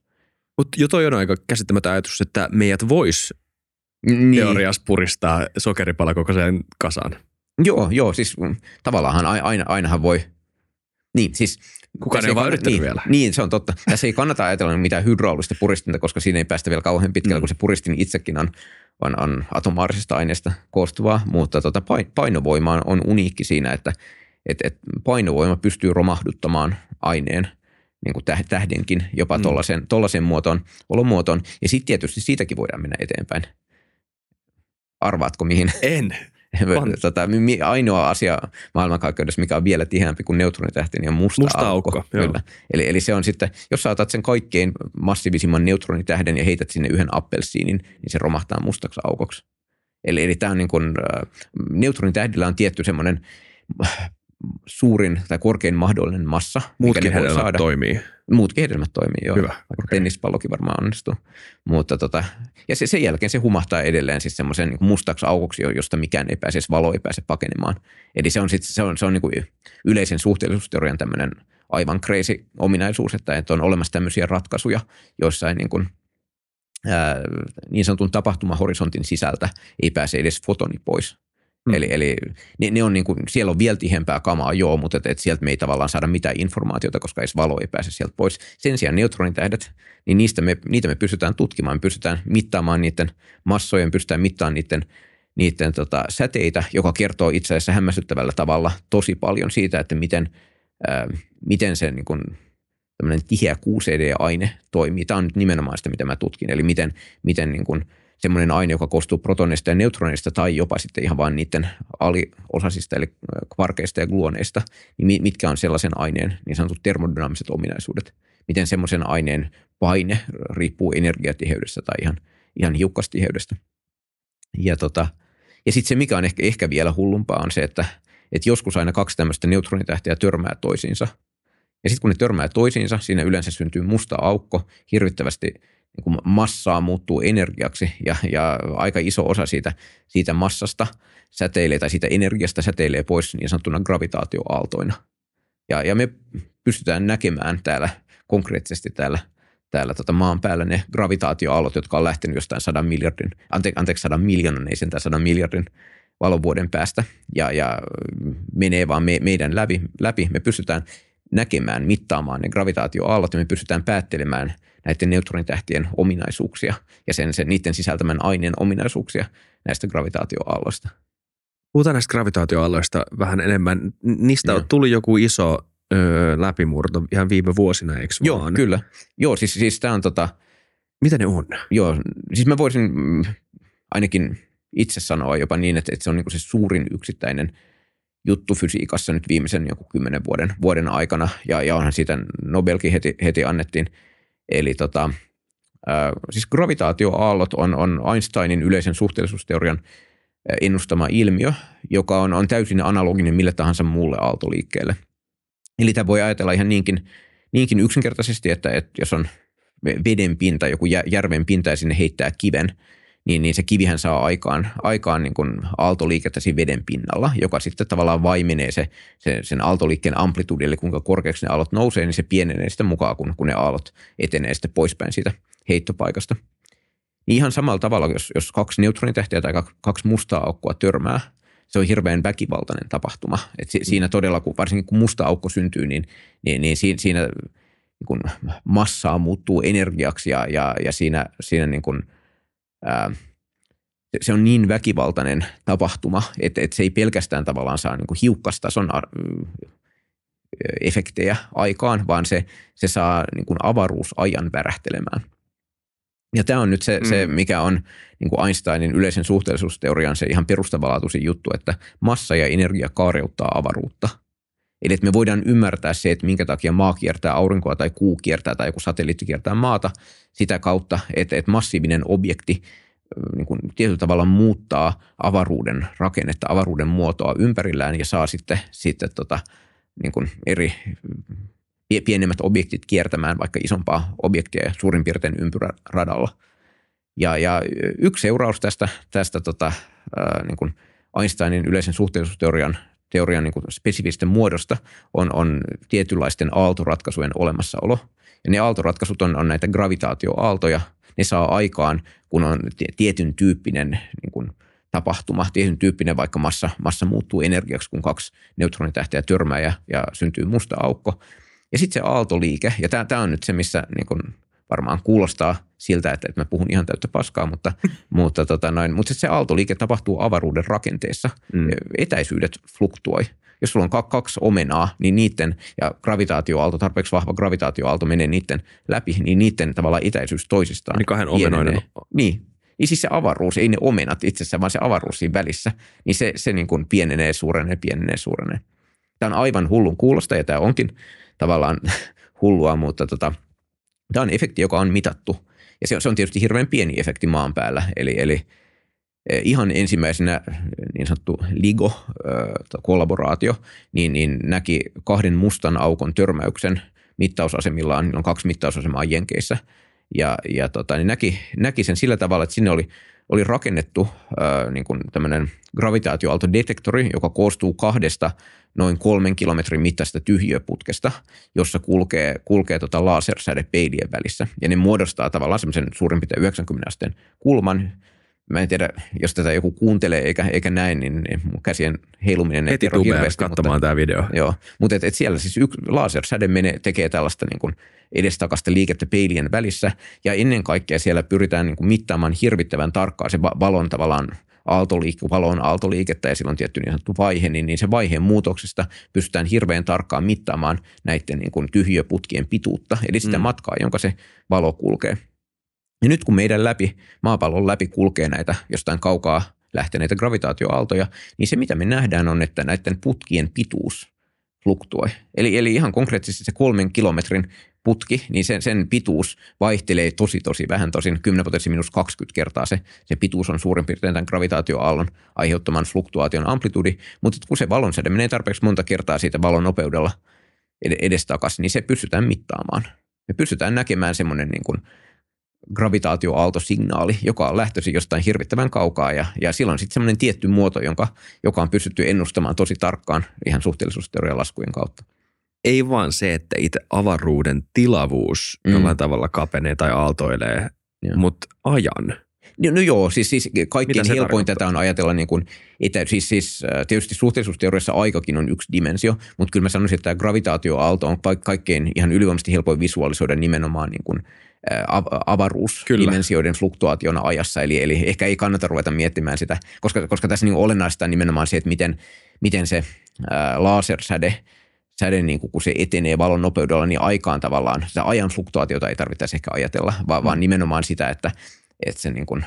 S1: Mutta jo toi on aika käsittämätön ajatus, että meidät vois niin. teoriassa puristaa sokeripala kokoiseen kasaan.
S2: Joo, joo, siis tavallaan aina, ainahan voi, niin siis
S1: Kukaan ei ole vaan yrittänyt
S2: niin,
S1: vielä.
S2: Niin, se on totta. Tässä ei kannata ajatella mitään hydraulista puristinta, koska siinä ei päästä vielä kauhean pitkälle, mm. kun se puristin itsekin on, on, on atomaarisesta aineesta koostuvaa, mutta tota, painovoima on uniikki siinä, että et, et painovoima pystyy romahduttamaan aineen niin kuin tähdenkin jopa mm. tuollaisen muotoon, olomuotoon. Ja sitten tietysti siitäkin voidaan mennä eteenpäin. Arvaatko mihin?
S1: En. [LAUGHS]
S2: tota, ainoa asia maailmankaikkeudessa, mikä on vielä tiheämpi kuin neutronitähti, niin on musta,
S1: musta aukko. aukko
S2: kyllä. Eli, eli se on sitten, jos sä otat sen kaikkein massiivisimman neutronitähden ja heität sinne yhden appelsiinin, niin se romahtaa mustaksi aukoksi. Eli, eli tämä on niin kuin, äh, neutronitähdillä on tietty semmoinen suurin tai korkein mahdollinen massa.
S1: Muutkin hedelmät saada. toimii.
S2: Muutkin hedelmät toimii, joo.
S1: Hyvä. Okay.
S2: Tennispallokin varmaan onnistuu. Mutta tota, ja se, sen jälkeen se humahtaa edelleen siis semmoisen niin mustaksi aukoksi, josta mikään ei pääse, valo ei pääse pakenemaan. Eli se on, sit, se on, se on niin kuin yleisen suhteellisuusteorian tämmöinen aivan crazy ominaisuus, että, että on olemassa tämmöisiä ratkaisuja, joissa ei niin kuin, niin sanotun tapahtumahorisontin sisältä ei pääse edes fotoni pois. Mm. Eli, eli ne, ne on niin kuin, siellä on vielä tihempää kamaa, joo, mutta et, et sieltä me ei tavallaan saada mitään informaatiota, koska edes valo ei pääse sieltä pois. Sen sijaan neutronitähdet, niin niistä me, niitä me pystytään tutkimaan, me pystytään mittaamaan niiden massojen, pystytään mittaamaan niiden, niiden tota, säteitä, joka kertoo itse asiassa hämmästyttävällä tavalla tosi paljon siitä, että miten, ää, miten se niin tämmöinen tiheä QCD-aine toimii. Tämä on nyt nimenomaan sitä, mitä mä tutkin, eli miten, miten niin kuin, semmoinen aine, joka koostuu protoneista ja neutroneista tai jopa sitten ihan vain niiden aliosasista eli kvarkeista ja gluoneista, niin mitkä on sellaisen aineen niin sanotut termodynaamiset ominaisuudet. Miten semmoisen aineen paine riippuu energiatiheydestä tai ihan, ihan hiukkastiheydestä. Ja, tota, ja sitten se, mikä on ehkä, ehkä vielä hullumpaa, on se, että, että joskus aina kaksi tämmöistä neutronitähteä törmää toisiinsa. Ja sitten kun ne törmää toisiinsa, siinä yleensä syntyy musta aukko, hirvittävästi – niin kuin massaa muuttuu energiaksi ja, ja aika iso osa siitä, siitä massasta säteilee tai siitä energiasta säteilee pois niin sanottuna gravitaatioaaltoina. Ja, ja me pystytään näkemään täällä konkreettisesti täällä, täällä tota maan päällä ne gravitaatioaallot, jotka on lähtenyt jostain sadan miljardin, ante, anteeksi sadan miljoonan, ei sentään sadan miljardin valovuoden päästä ja, ja menee vaan me, meidän läpi, läpi. Me pystytään näkemään, mittaamaan ne gravitaatioaallot ja me pystytään päättelemään – näiden neutronitähtien ominaisuuksia ja sen, sen niiden sisältämän aineen ominaisuuksia näistä gravitaatioaalloista.
S1: Puhutaan näistä gravitaatioaalloista vähän enemmän. Niistä Joo. tuli joku iso öö, läpimurto ihan viime vuosina, eikö
S2: Joo, vaan? kyllä. Joo, siis, siis tämä on tota...
S1: Mitä ne on?
S2: Joo, siis mä voisin mm, ainakin itse sanoa jopa niin, että, että se on niin se suurin yksittäinen juttu fysiikassa nyt viimeisen joku kymmenen vuoden, vuoden aikana, ja, ja onhan siitä Nobelkin heti, heti annettiin – Eli tota, äh, siis gravitaatioaallot on, on Einsteinin yleisen suhteellisuusteorian ennustama ilmiö, joka on, on täysin analoginen mille tahansa muulle aaltoliikkeelle. Eli tämä voi ajatella ihan niinkin, niinkin yksinkertaisesti, että, että jos on veden pinta, joku järven pinta ja sinne heittää kiven – niin, niin se kivihän saa aikaan, aikaan niin kuin aaltoliikettä siinä veden pinnalla, joka sitten tavallaan vaimenee se, se, sen aaltoliikkeen amplitudi, eli kuinka korkeaksi ne aallot nousee, niin se pienenee sitten mukaan, kun, kun ne aallot etenee sitten poispäin siitä heittopaikasta. Niin ihan samalla tavalla, jos, jos kaksi neutronitähteä tai kaksi mustaa aukkoa törmää, se on hirveän väkivaltainen tapahtuma. Et si, siinä todella, kun, varsinkin kun musta aukko syntyy, niin, niin, niin siinä, siinä niin kuin massaa muuttuu energiaksi ja, ja, ja siinä, siinä niin kuin, ää, se on niin väkivaltainen tapahtuma, että, että se ei pelkästään tavallaan saa niin kuin hiukkastason efektejä aikaan, vaan se, se saa niin kuin avaruusajan värähtelemään. Ja tämä on nyt se, mm. se mikä on niin kuin Einsteinin yleisen suhteellisuusteorian se ihan perustavanlaatuisin juttu, että massa ja energia kaareuttaa avaruutta. Eli että me voidaan ymmärtää se, että minkä takia maa kiertää aurinkoa tai kuu kiertää tai joku satelliitti kiertää maata sitä kautta, että, että massiivinen objekti niin kuin tietyllä tavalla muuttaa avaruuden rakennetta, avaruuden muotoa ympärillään ja saa sitten, sitten tota, niin kuin eri pienemmät objektit kiertämään vaikka isompaa objektia suurin piirtein ympyräradalla. Ja, ja yksi seuraus tästä, tästä tota, ää, niin kuin Einsteinin yleisen suhteellisuusteorian teorian niin kuin spesifistä muodosta on, on tietynlaisten aaltoratkaisujen olemassaolo. Ja ne aaltoratkaisut on, on näitä gravitaatioaaltoja. Ne saa aikaan, kun on tietyn tyyppinen niin kuin tapahtuma, tietyn tyyppinen vaikka massa, massa muuttuu energiaksi, kun kaksi neutronitähteä törmää ja, ja syntyy musta aukko. Ja sitten se aaltoliike, ja tämä on nyt se, missä niin kun varmaan kuulostaa siltä, että, että mä puhun ihan täyttä paskaa, mutta, [LAUGHS] mutta, tota noin, mutta se aaltoliike tapahtuu avaruuden rakenteessa. Mm. Etäisyydet fluktuoi. Jos sulla on kaksi omenaa, niin niiden, ja gravitaatioaalto, tarpeeksi vahva gravitaatioaalto menee niiden läpi, niin niiden tavalla etäisyys toisistaan.
S1: Niin kahden omenoinen.
S2: Niin, niin siis se avaruus, ei ne omenat itsessään, vaan se avaruus siinä välissä, niin se, se niin kuin pienenee, suurenee, pienenee, suurenee. Tämä on aivan hullun kuulosta ja tämä onkin tavallaan [LAUGHS] hullua, mutta tota, tämä on efekti, joka on mitattu. Ja se on, se on tietysti hirveän pieni efekti maan päällä. Eli, eli e, ihan ensimmäisenä niin sanottu LIGO-kollaboraatio niin, niin näki kahden mustan aukon törmäyksen mittausasemillaan. Niillä on kaksi mittausasemaa Jenkeissä. Ja, ja tota, niin näki, näki sen sillä tavalla, että sinne oli, oli rakennettu niin tämmöinen gravitaatioaaltodetektori, joka koostuu kahdesta noin kolmen kilometrin mittaista tyhjöputkesta, jossa kulkee, kulkee tota lasersäde peilien välissä. Ja ne muodostaa tavallaan semmoisen suurin piirtein 90 asteen kulman. Mä en tiedä, jos tätä joku kuuntelee eikä, eikä näin, niin, niin mun käsien heiluminen
S1: ei kerro hirveästi. katsomaan tämä video.
S2: Joo, mutta et, et siellä siis yksi lasersäde menee, tekee tällaista niin kuin edestakasta liikettä peilien välissä. Ja ennen kaikkea siellä pyritään niin kuin mittaamaan hirvittävän tarkkaan se valon tavallaan aaltoliike, valon aaltoliikettä ja silloin tietty niin sanottu vaihe, niin, niin se vaiheen muutoksesta pystytään hirveän tarkkaan mittaamaan näiden niin kuin tyhjöputkien pituutta, eli sitä mm. matkaa, jonka se valo kulkee. Ja nyt kun meidän läpi, maapallon läpi kulkee näitä jostain kaukaa lähteneitä gravitaatioaaltoja, niin se mitä me nähdään on, että näiden putkien pituus fluktuoi. Eli, eli ihan konkreettisesti se kolmen kilometrin putki, niin sen, sen pituus vaihtelee tosi tosi vähän, tosin 10 potensi minus 20 kertaa se, se pituus on suurin piirtein tämän gravitaatioaallon aiheuttaman fluktuaation amplitudi, mutta kun se valonsäde menee tarpeeksi monta kertaa siitä valon nopeudella edestakaisin, niin se pystytään mittaamaan. Me pystytään näkemään semmoinen niin kuin gravitaatioaaltosignaali, joka on lähtöisin jostain hirvittävän kaukaa ja, ja silloin sitten semmoinen tietty muoto, jonka, joka on pystytty ennustamaan tosi tarkkaan ihan suhteellisuusteorian laskujen kautta
S1: ei vaan se, että itse avaruuden tilavuus mm. jollain tavalla kapenee tai aaltoilee, mutta ajan.
S2: No, no joo, siis, siis kaikkein helpoin tätä on ajatella niin kuin, että siis, siis tietysti suhteellisuusteoriassa aikakin on yksi dimensio, mutta kyllä mä sanoisin, että tämä gravitaatioaalto on kaikkein ihan ylivoimaisesti helpoin visualisoida nimenomaan niin kuin, avaruusdimensioiden fluktuaationa ajassa, eli, eli ehkä ei kannata ruveta miettimään sitä, koska, koska tässä niin olennaista on nimenomaan se, että miten, miten se ää, lasersäde – säde, niin kun se etenee valon nopeudella, niin aikaan tavallaan sitä ajan fluktuaatiota ei tarvitsisi ehkä ajatella, vaan, mm. vaan nimenomaan sitä, että, että se, niin kun,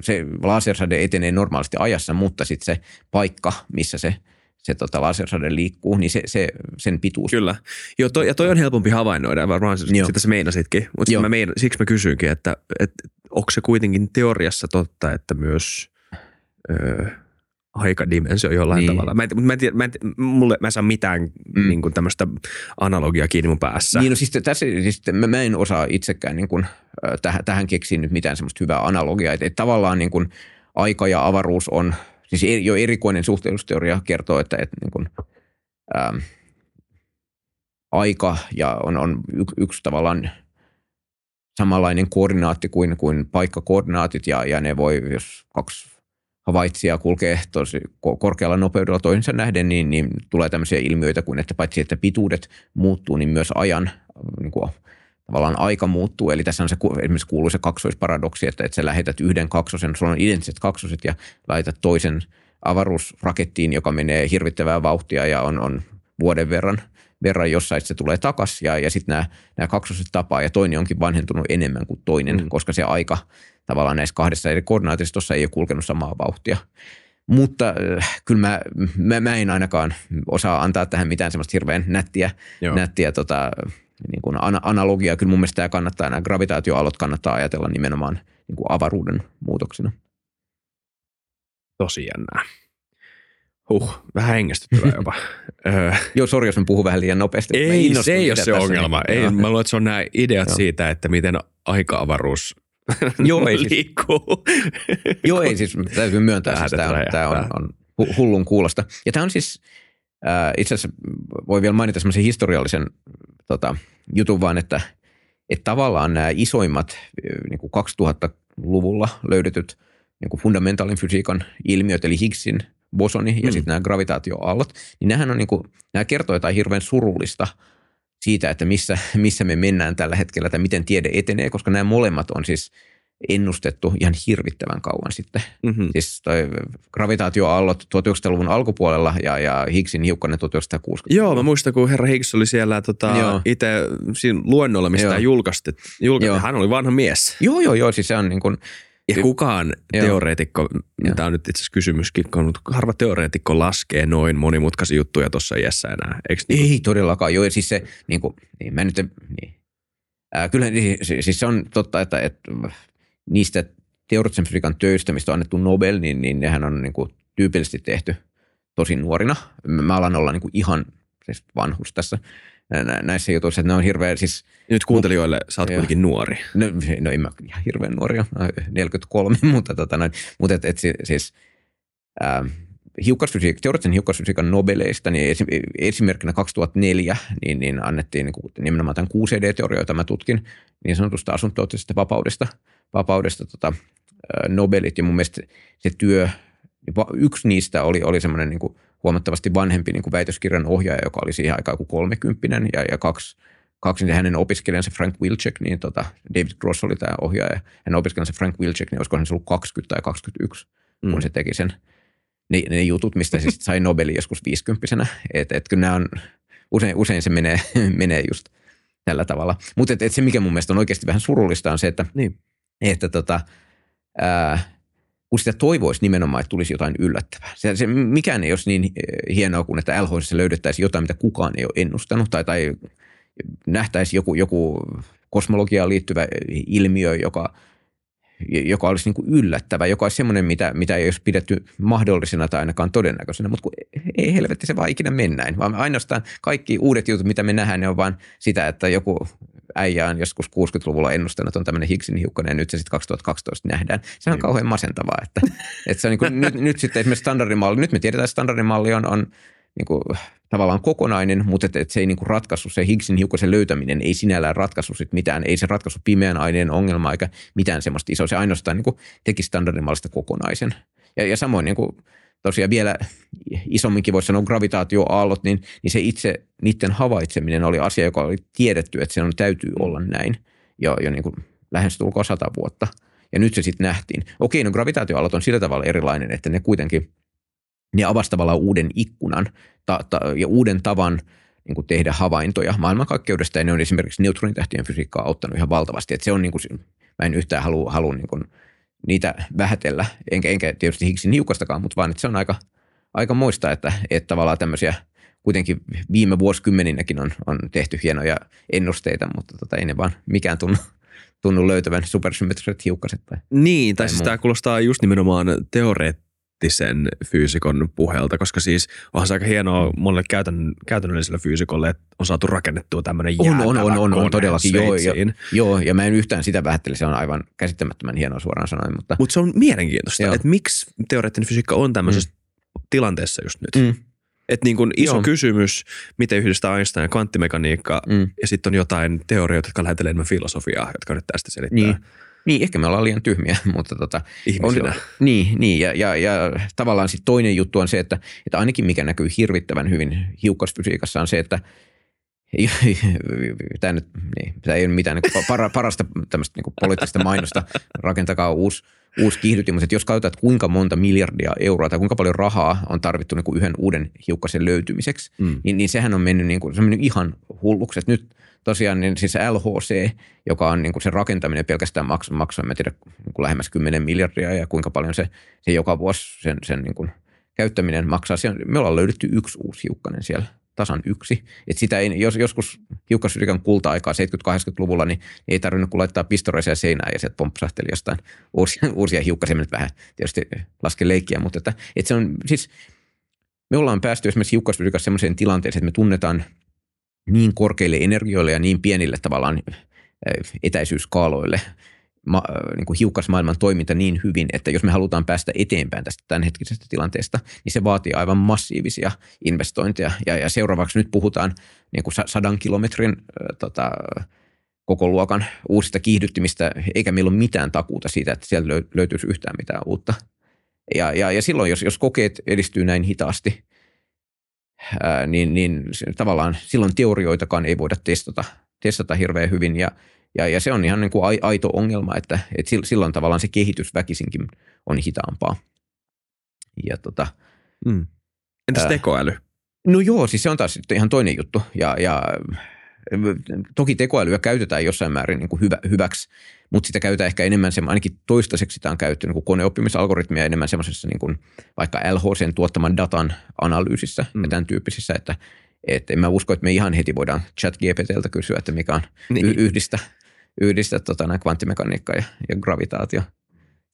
S2: se lasersäde etenee normaalisti ajassa, mutta sitten se paikka, missä se se tota, lasersade liikkuu, niin se, se, sen pituus.
S1: Kyllä. Joo, toi, ja toi on helpompi havainnoida, varmaan Joo. sitä sä meinasitkin. Mutta mä mein, siksi mä kysyinkin, että, että onko se kuitenkin teoriassa totta, että myös öö, aikadimensio jollain niin. tavalla. Mä en, mä en, tiedä, mä en, mulle, mä en saa mitään mm. niin kuin tämmöistä analogiaa kiinni mun päässä.
S2: Niin no siis, tässä, siis mä, mä en osaa itsekään niin kuin, tähän, tähän keksiä nyt mitään semmoista hyvää analogiaa. Että, että tavallaan niin kuin aika ja avaruus on, siis jo erikoinen suhteellisuusteoria kertoo, että, että niin kuin, ähm, aika ja on, on yksi, yksi tavallaan samanlainen koordinaatti kuin, kuin paikkakoordinaatit ja, ja ne voi, jos kaksi havaitsija kulkee tosi korkealla nopeudella toisensa nähden, niin, niin tulee tämmöisiä ilmiöitä kuin, että paitsi että pituudet muuttuu, niin myös ajan niin kuin, tavallaan aika muuttuu. Eli tässä on se esimerkiksi kuuluisa kaksoisparadoksi, että, että sä lähetät yhden kaksosen, sulla on identtiset kaksoset ja laitat toisen avaruusrakettiin, joka menee hirvittävää vauhtia ja on, on vuoden verran, verran jossain, se tulee takas ja, ja sitten nämä, nämä kaksoset tapaa ja toinen onkin vanhentunut enemmän kuin toinen, mm. koska se aika tavallaan näissä kahdessa eri koordinaatistossa ei ole kulkenut samaa vauhtia. Mutta äh, kyllä mä, mä, mä en ainakaan osaa antaa tähän mitään semmoista hirveän nättiä, nättiä tota, niin kuin analogiaa. Kyllä mun mielestä tämä kannattaa, nämä gravitaatioalot kannattaa ajatella nimenomaan niin kuin avaruuden muutoksina.
S1: Tosi jännää. Huh, vähän hengästyttävää jopa. [LAUGHS]
S2: Joo, sori, jos mä puhun vähän liian nopeasti.
S1: Ei, se ei ole se ongelma. Ei, mä luulen, että se on nämä ideat siitä, että miten aika-avaruus [LAUGHS] Joo, ei siis. [LAUGHS]
S2: Joo, ei siis, täytyy myöntää, että tämä on, tämä on, on hullun kuulosta. Ja tämä on siis, äh, itse asiassa voi vielä mainita semmoisen historiallisen tota, jutun vaan, että, että tavallaan nämä isoimmat niin kuin 2000-luvulla löydetyt niin kuin fundamentaalin fysiikan ilmiöt, eli Higgsin bosoni ja mm. sitten nämä gravitaatioaallot, niin nämähän on niin kuin, nämä kertoo jotain hirveän surullista siitä, että missä, missä me mennään tällä hetkellä tai miten tiede etenee, koska nämä molemmat on siis ennustettu ihan hirvittävän kauan sitten. Mm-hmm. Siis toi gravitaatioaallot 1900-luvun alkupuolella ja, ja Higgsin hiukkanen 1960
S1: Joo, mä muistan, kun herra Higgs oli siellä tota, itse siinä luennolla, mistä julkaisesti. Hän oli vanha mies.
S2: Joo, joo, joo. Siis se on niin kuin,
S1: ja kukaan Joo. teoreetikko, tämä on nyt itse asiassa kysymyskin, mutta harva teoreetikko laskee noin monimutkaisia juttuja tuossa iässä enää, eikö
S2: niin? Ei todellakaan, joo, siis se, niin kuin, niin, mä nyt, niin. Äh, kyllä siis, siis se on totta, että, että niistä teoreettisen fysiikan töistä, mistä on annettu Nobel, niin, niin nehän on niin kuin, tyypillisesti tehty tosi nuorina. Mä alan olla niin kuin ihan siis vanhus tässä näissä jutuissa, että ne on hirveän siis...
S1: Nyt kuuntelijoille sä oot kuitenkin nuori.
S2: No, no en mä ihan hirveän nuoria, [LAUGHS] 43, mutta, tota noin, mutta et, et siis äh, hiukkasfysiik, teoreettisen hiukkasfysiikan Nobeleista, niin esimerkkinä 2004 niin, niin annettiin niin nimenomaan tämän QCD-teoria, jota mä tutkin, niin sanotusta asuntoottisesta vapaudesta, vapaudesta tota, Nobelit, ja mun mielestä se työ, yksi niistä oli, oli semmoinen niin huomattavasti vanhempi niin kuin väitöskirjan ohjaaja, joka oli siihen aikaan kuin kolmekymppinen, ja, ja kaksi, kaksi niin hänen opiskelijansa Frank Wilczek, niin tota, David Gross oli tämä ohjaaja, hänen opiskelijansa Frank Wilczek, niin olisiko hän ollut 20 tai 21, mm. kun se teki sen, ne, ne jutut, mistä se sai [LAUGHS] Nobelin joskus 50 että et kyllä nämä on, usein, usein se menee, [LAUGHS] menee just tällä tavalla. Mutta et, et se, mikä mun mielestä on oikeasti vähän surullista, on se, että, niin. että tota, ää, kun sitä toivoisi nimenomaan, että tulisi jotain yllättävää. Se, se, mikään ei olisi niin eh, hienoa kuin, että LHC löydettäisiin jotain, mitä kukaan ei ole ennustanut tai, tai nähtäisi joku, joku kosmologiaan liittyvä ilmiö, joka, joka olisi niin kuin yllättävä, joka olisi semmoinen, mitä, mitä ei olisi pidetty mahdollisena tai ainakaan todennäköisenä, mutta ei helvetti se vaan ikinä mennään, vaan ainoastaan kaikki uudet jutut, mitä me nähdään, ne on vain sitä, että joku äijä on joskus 60-luvulla ennustanut, on tämmöinen Higgsin hiukkanen ja nyt se sitten 2012 nähdään. Se on niin. kauhean masentavaa, että, että se on niin kuin, nyt, nyt sitten esimerkiksi standardimalli, nyt me tiedetään, että standardimalli on, on niin kuin, tavallaan kokonainen, mutta että, että se ei niin kuin ratkaisu, se Higgsin hiukkasen löytäminen ei sinällään ratkaisu sit mitään, ei se ratkaisu pimeän aineen ongelma eikä mitään semmoista isoa, se ainoastaan niin kuin teki standardimallista kokonaisen. Ja, ja samoin niin kuin, tosiaan vielä isomminkin voisi sanoa gravitaatioaallot, niin, niin se itse niiden havaitseminen oli asia, joka oli tiedetty, että se on, täytyy olla näin jo, jo niin kuin lähes tulkoon sata vuotta. Ja nyt se sitten nähtiin. Okei, no gravitaatioaallot on sillä tavalla erilainen, että ne kuitenkin ne avasi tavallaan uuden ikkunan ta, ta, ja uuden tavan niin kuin tehdä havaintoja maailmankaikkeudesta, ja ne on esimerkiksi neutronitähtien fysiikkaa auttanut ihan valtavasti. Että se on niin kuin, mä en yhtään halua, halua niin kuin niitä vähätellä, enkä, enkä tietysti Higgsin niukastakaan, mutta vaan että se on aika, aika muista, että, että tavallaan tämmöisiä kuitenkin viime vuosikymmeninäkin on, on tehty hienoja ennusteita, mutta tota, ei ne vaan mikään tunnu, tunnu löytävän supersymmetriset hiukkaset. Tai,
S1: niin, tai, tai siis tämä kuulostaa just nimenomaan teoreet, teoreettisen fyysikon puhelta, koska siis onhan se aika hienoa monelle käytän, käytännölliselle fyysikolle, että on saatu rakennettua tämmöinen
S2: on, on, on, on, on, todellakin, joo, jo, joo, ja mä en yhtään sitä vähättele, se on aivan käsittämättömän hienoa suoraan sanoen. Mutta
S1: Mut se on mielenkiintoista, joo. että miksi teoreettinen fysiikka on tämmöisessä mm. tilanteessa just nyt. Mm. Että niin kuin iso Joo. kysymys, miten yhdistää Einstein ja kvanttimekaniikka, mm. ja sitten on jotain teorioita, jotka lähettelee enemmän filosofiaa, jotka nyt tästä selittää. Niin.
S2: Niin, ehkä me ollaan liian tyhmiä, [LAUGHS] mutta tota,
S1: Ihmisinä.
S2: On, niin, niin ja, ja, ja tavallaan sitten toinen juttu on se, että, että ainakin mikä näkyy hirvittävän hyvin hiukkasfysiikassa on se, että [LAUGHS] tämä, nyt, niin, tämä ei ole mitään niin para, parasta tämmöistä niin poliittista mainosta, rakentakaa uusi, uusi kiihdytin, mutta jos katsotaan, että kuinka monta miljardia euroa tai kuinka paljon rahaa on tarvittu niin kuin yhden uuden hiukkasen löytymiseksi, mm. niin, niin sehän on mennyt, niin kuin, se on mennyt ihan hulluksi. Että nyt tosiaan niin siis LHC, joka on niin kuin se rakentaminen pelkästään maksaa, maksaa mä tiedä, niin kuin lähemmäs 10 miljardia ja kuinka paljon se, se joka vuosi sen, sen niin kuin käyttäminen maksaa. Me ollaan löydetty yksi uusi hiukkanen siellä tasan yksi. Et sitä ei, jos, joskus hiukkasyrikan kulta-aikaa 70-80-luvulla, niin ei tarvinnut kuin laittaa pistoreisia seinään ja sieltä pompsahteli jostain uusia, [LAUGHS] uusia hiukkasia. Nyt vähän tietysti laske leikkiä, mutta että, että se on siis, me ollaan päästy esimerkiksi hiukkasyrikassa sellaiseen tilanteeseen, että me tunnetaan niin korkeille energioille ja niin pienille tavallaan etäisyyskaaloille ma, niin kuin hiukkasmaailman toiminta niin hyvin, että jos me halutaan päästä eteenpäin tästä tämänhetkisestä tilanteesta, niin se vaatii aivan massiivisia investointeja. Ja, ja seuraavaksi nyt puhutaan niin kuin sadan kilometrin äh, tota, koko luokan uusista kiihdyttimistä, eikä meillä ole mitään takuuta siitä, että sieltä löytyisi yhtään mitään uutta. Ja, ja, ja silloin, jos, jos kokeet edistyy näin hitaasti, ää, niin, niin tavallaan silloin teorioitakaan ei voida testata, testata hirveän hyvin. Ja, ja, ja se on ihan niin kuin aito ongelma, että, että silloin tavallaan se kehitys väkisinkin on hitaampaa. Ja tota,
S1: mm. Entäs tekoäly?
S2: no joo, siis se on taas ihan toinen juttu. Ja, ja toki tekoälyä käytetään jossain määrin niin kuin hyvä, hyväksi, mutta sitä käytetään ehkä enemmän, se, ainakin toistaiseksi sitä on käytetty niin kuin koneoppimisalgoritmia enemmän semmoisessa niin kuin vaikka LHCn tuottaman datan analyysissä mm. ja tämän tyyppisissä, että et en mä usko, että me ihan heti voidaan chat GPTltä kysyä, että mikä on niin. yhdistä yhdistää tota, kvanttimekaniikka ja, ja gravitaatio.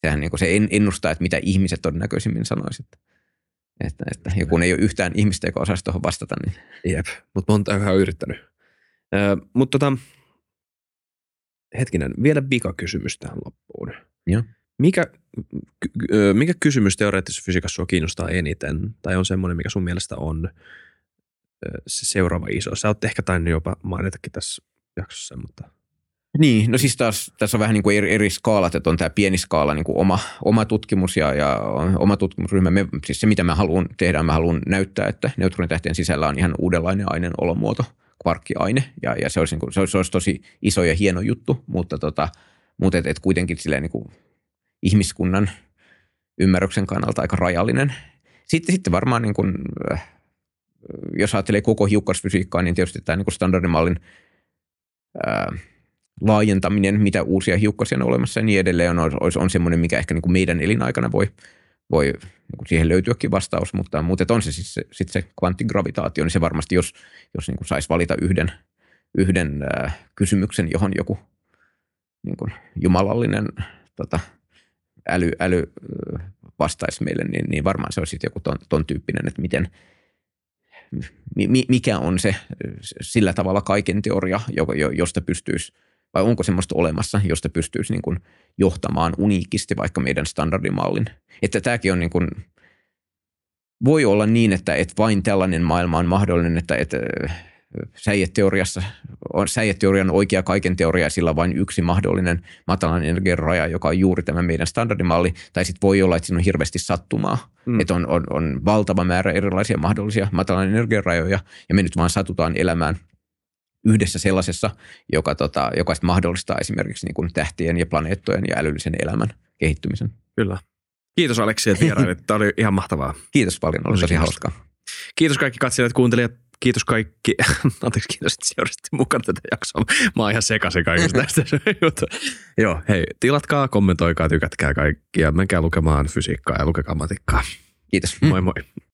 S2: Sehän niin kuin se ennustaa, että mitä ihmiset todennäköisimmin sanoisivat. Että, että, ja kun ei ole yhtään ihmistä, joka osaisi tuohon vastata. Niin.
S1: Jep, mutta monta on yrittänyt. Ö, mutta tota, hetkinen, vielä kysymys tähän loppuun.
S2: Joo.
S1: Mikä, mikä kysymys teoreettisessa fysiikassa sinua kiinnostaa eniten? Tai on semmoinen, mikä sun mielestä on se seuraava iso? Sä oot ehkä tainnut jopa mainitakin tässä jaksossa, mutta –
S2: niin, no siis taas, tässä on vähän niin kuin eri, eri skaalat, että on tämä pieni skaala niin kuin oma, oma tutkimus ja, ja oma tutkimusryhmä. Me, siis se, mitä mä haluan tehdä, mä haluan näyttää, että neutronitähtien sisällä on ihan uudenlainen aineen olomuoto, kvarkkiaine, ja, ja se, olisi niin kuin, se, olisi, se olisi tosi iso ja hieno juttu, mutta, tota, mutta et, et kuitenkin silleen niin kuin ihmiskunnan ymmärryksen kannalta aika rajallinen. Sitten, sitten varmaan niin kuin, jos ajattelee koko hiukkasfysiikkaa, niin tietysti tämä niin kuin standardimallin ää, laajentaminen, mitä uusia hiukkasia on olemassa ja niin edelleen on, on, on semmoinen, mikä ehkä niin kuin meidän elinaikana voi, voi niin kuin siihen löytyäkin vastaus, mutta, mutta on se siis se, sit se kvanttigravitaatio, niin se varmasti, jos, jos niin kuin saisi valita yhden, yhden äh, kysymyksen, johon joku niin kuin jumalallinen tota, äly, äly vastaisi meille, niin, niin varmaan se olisi joku ton, ton tyyppinen, että miten, mikä on se sillä tavalla kaiken teoria, josta pystyisi – vai onko semmoista olemassa, josta pystyisi niin kuin johtamaan uniikisti vaikka meidän standardimallin. Että tämäkin on niin kuin, voi olla niin, että, että vain tällainen maailma on mahdollinen, että, että säijeteoriassa on säijeteorian oikea kaiken teoria ja sillä on vain yksi mahdollinen matalan energian raja, joka on juuri tämä meidän standardimalli. Tai sitten voi olla, että siinä on hirveästi sattumaa, mm. että on, on, on valtava määrä erilaisia mahdollisia matalan energian rajoja ja me nyt vaan satutaan elämään yhdessä sellaisessa, joka, tota, joka mahdollistaa esimerkiksi niin kuin tähtien ja planeettojen ja älyllisen elämän kehittymisen.
S1: Kyllä. Kiitos Aleksi, että vierailit. [LAUGHS] Tämä oli ihan mahtavaa.
S2: Kiitos paljon, oli tosi hauskaa.
S1: Kiitos kaikki katsojat, kuuntelijat. Kiitos kaikki. [LAUGHS] Anteeksi, kiitos, että seurasitte mukana tätä jaksoa. Mä oon ihan sekaisin kaikista tästä [LAUGHS] Joo, hei, tilatkaa, kommentoikaa, tykätkää kaikkia. Menkää lukemaan fysiikkaa ja lukekaa matikkaa.
S2: Kiitos.
S1: Moi moi.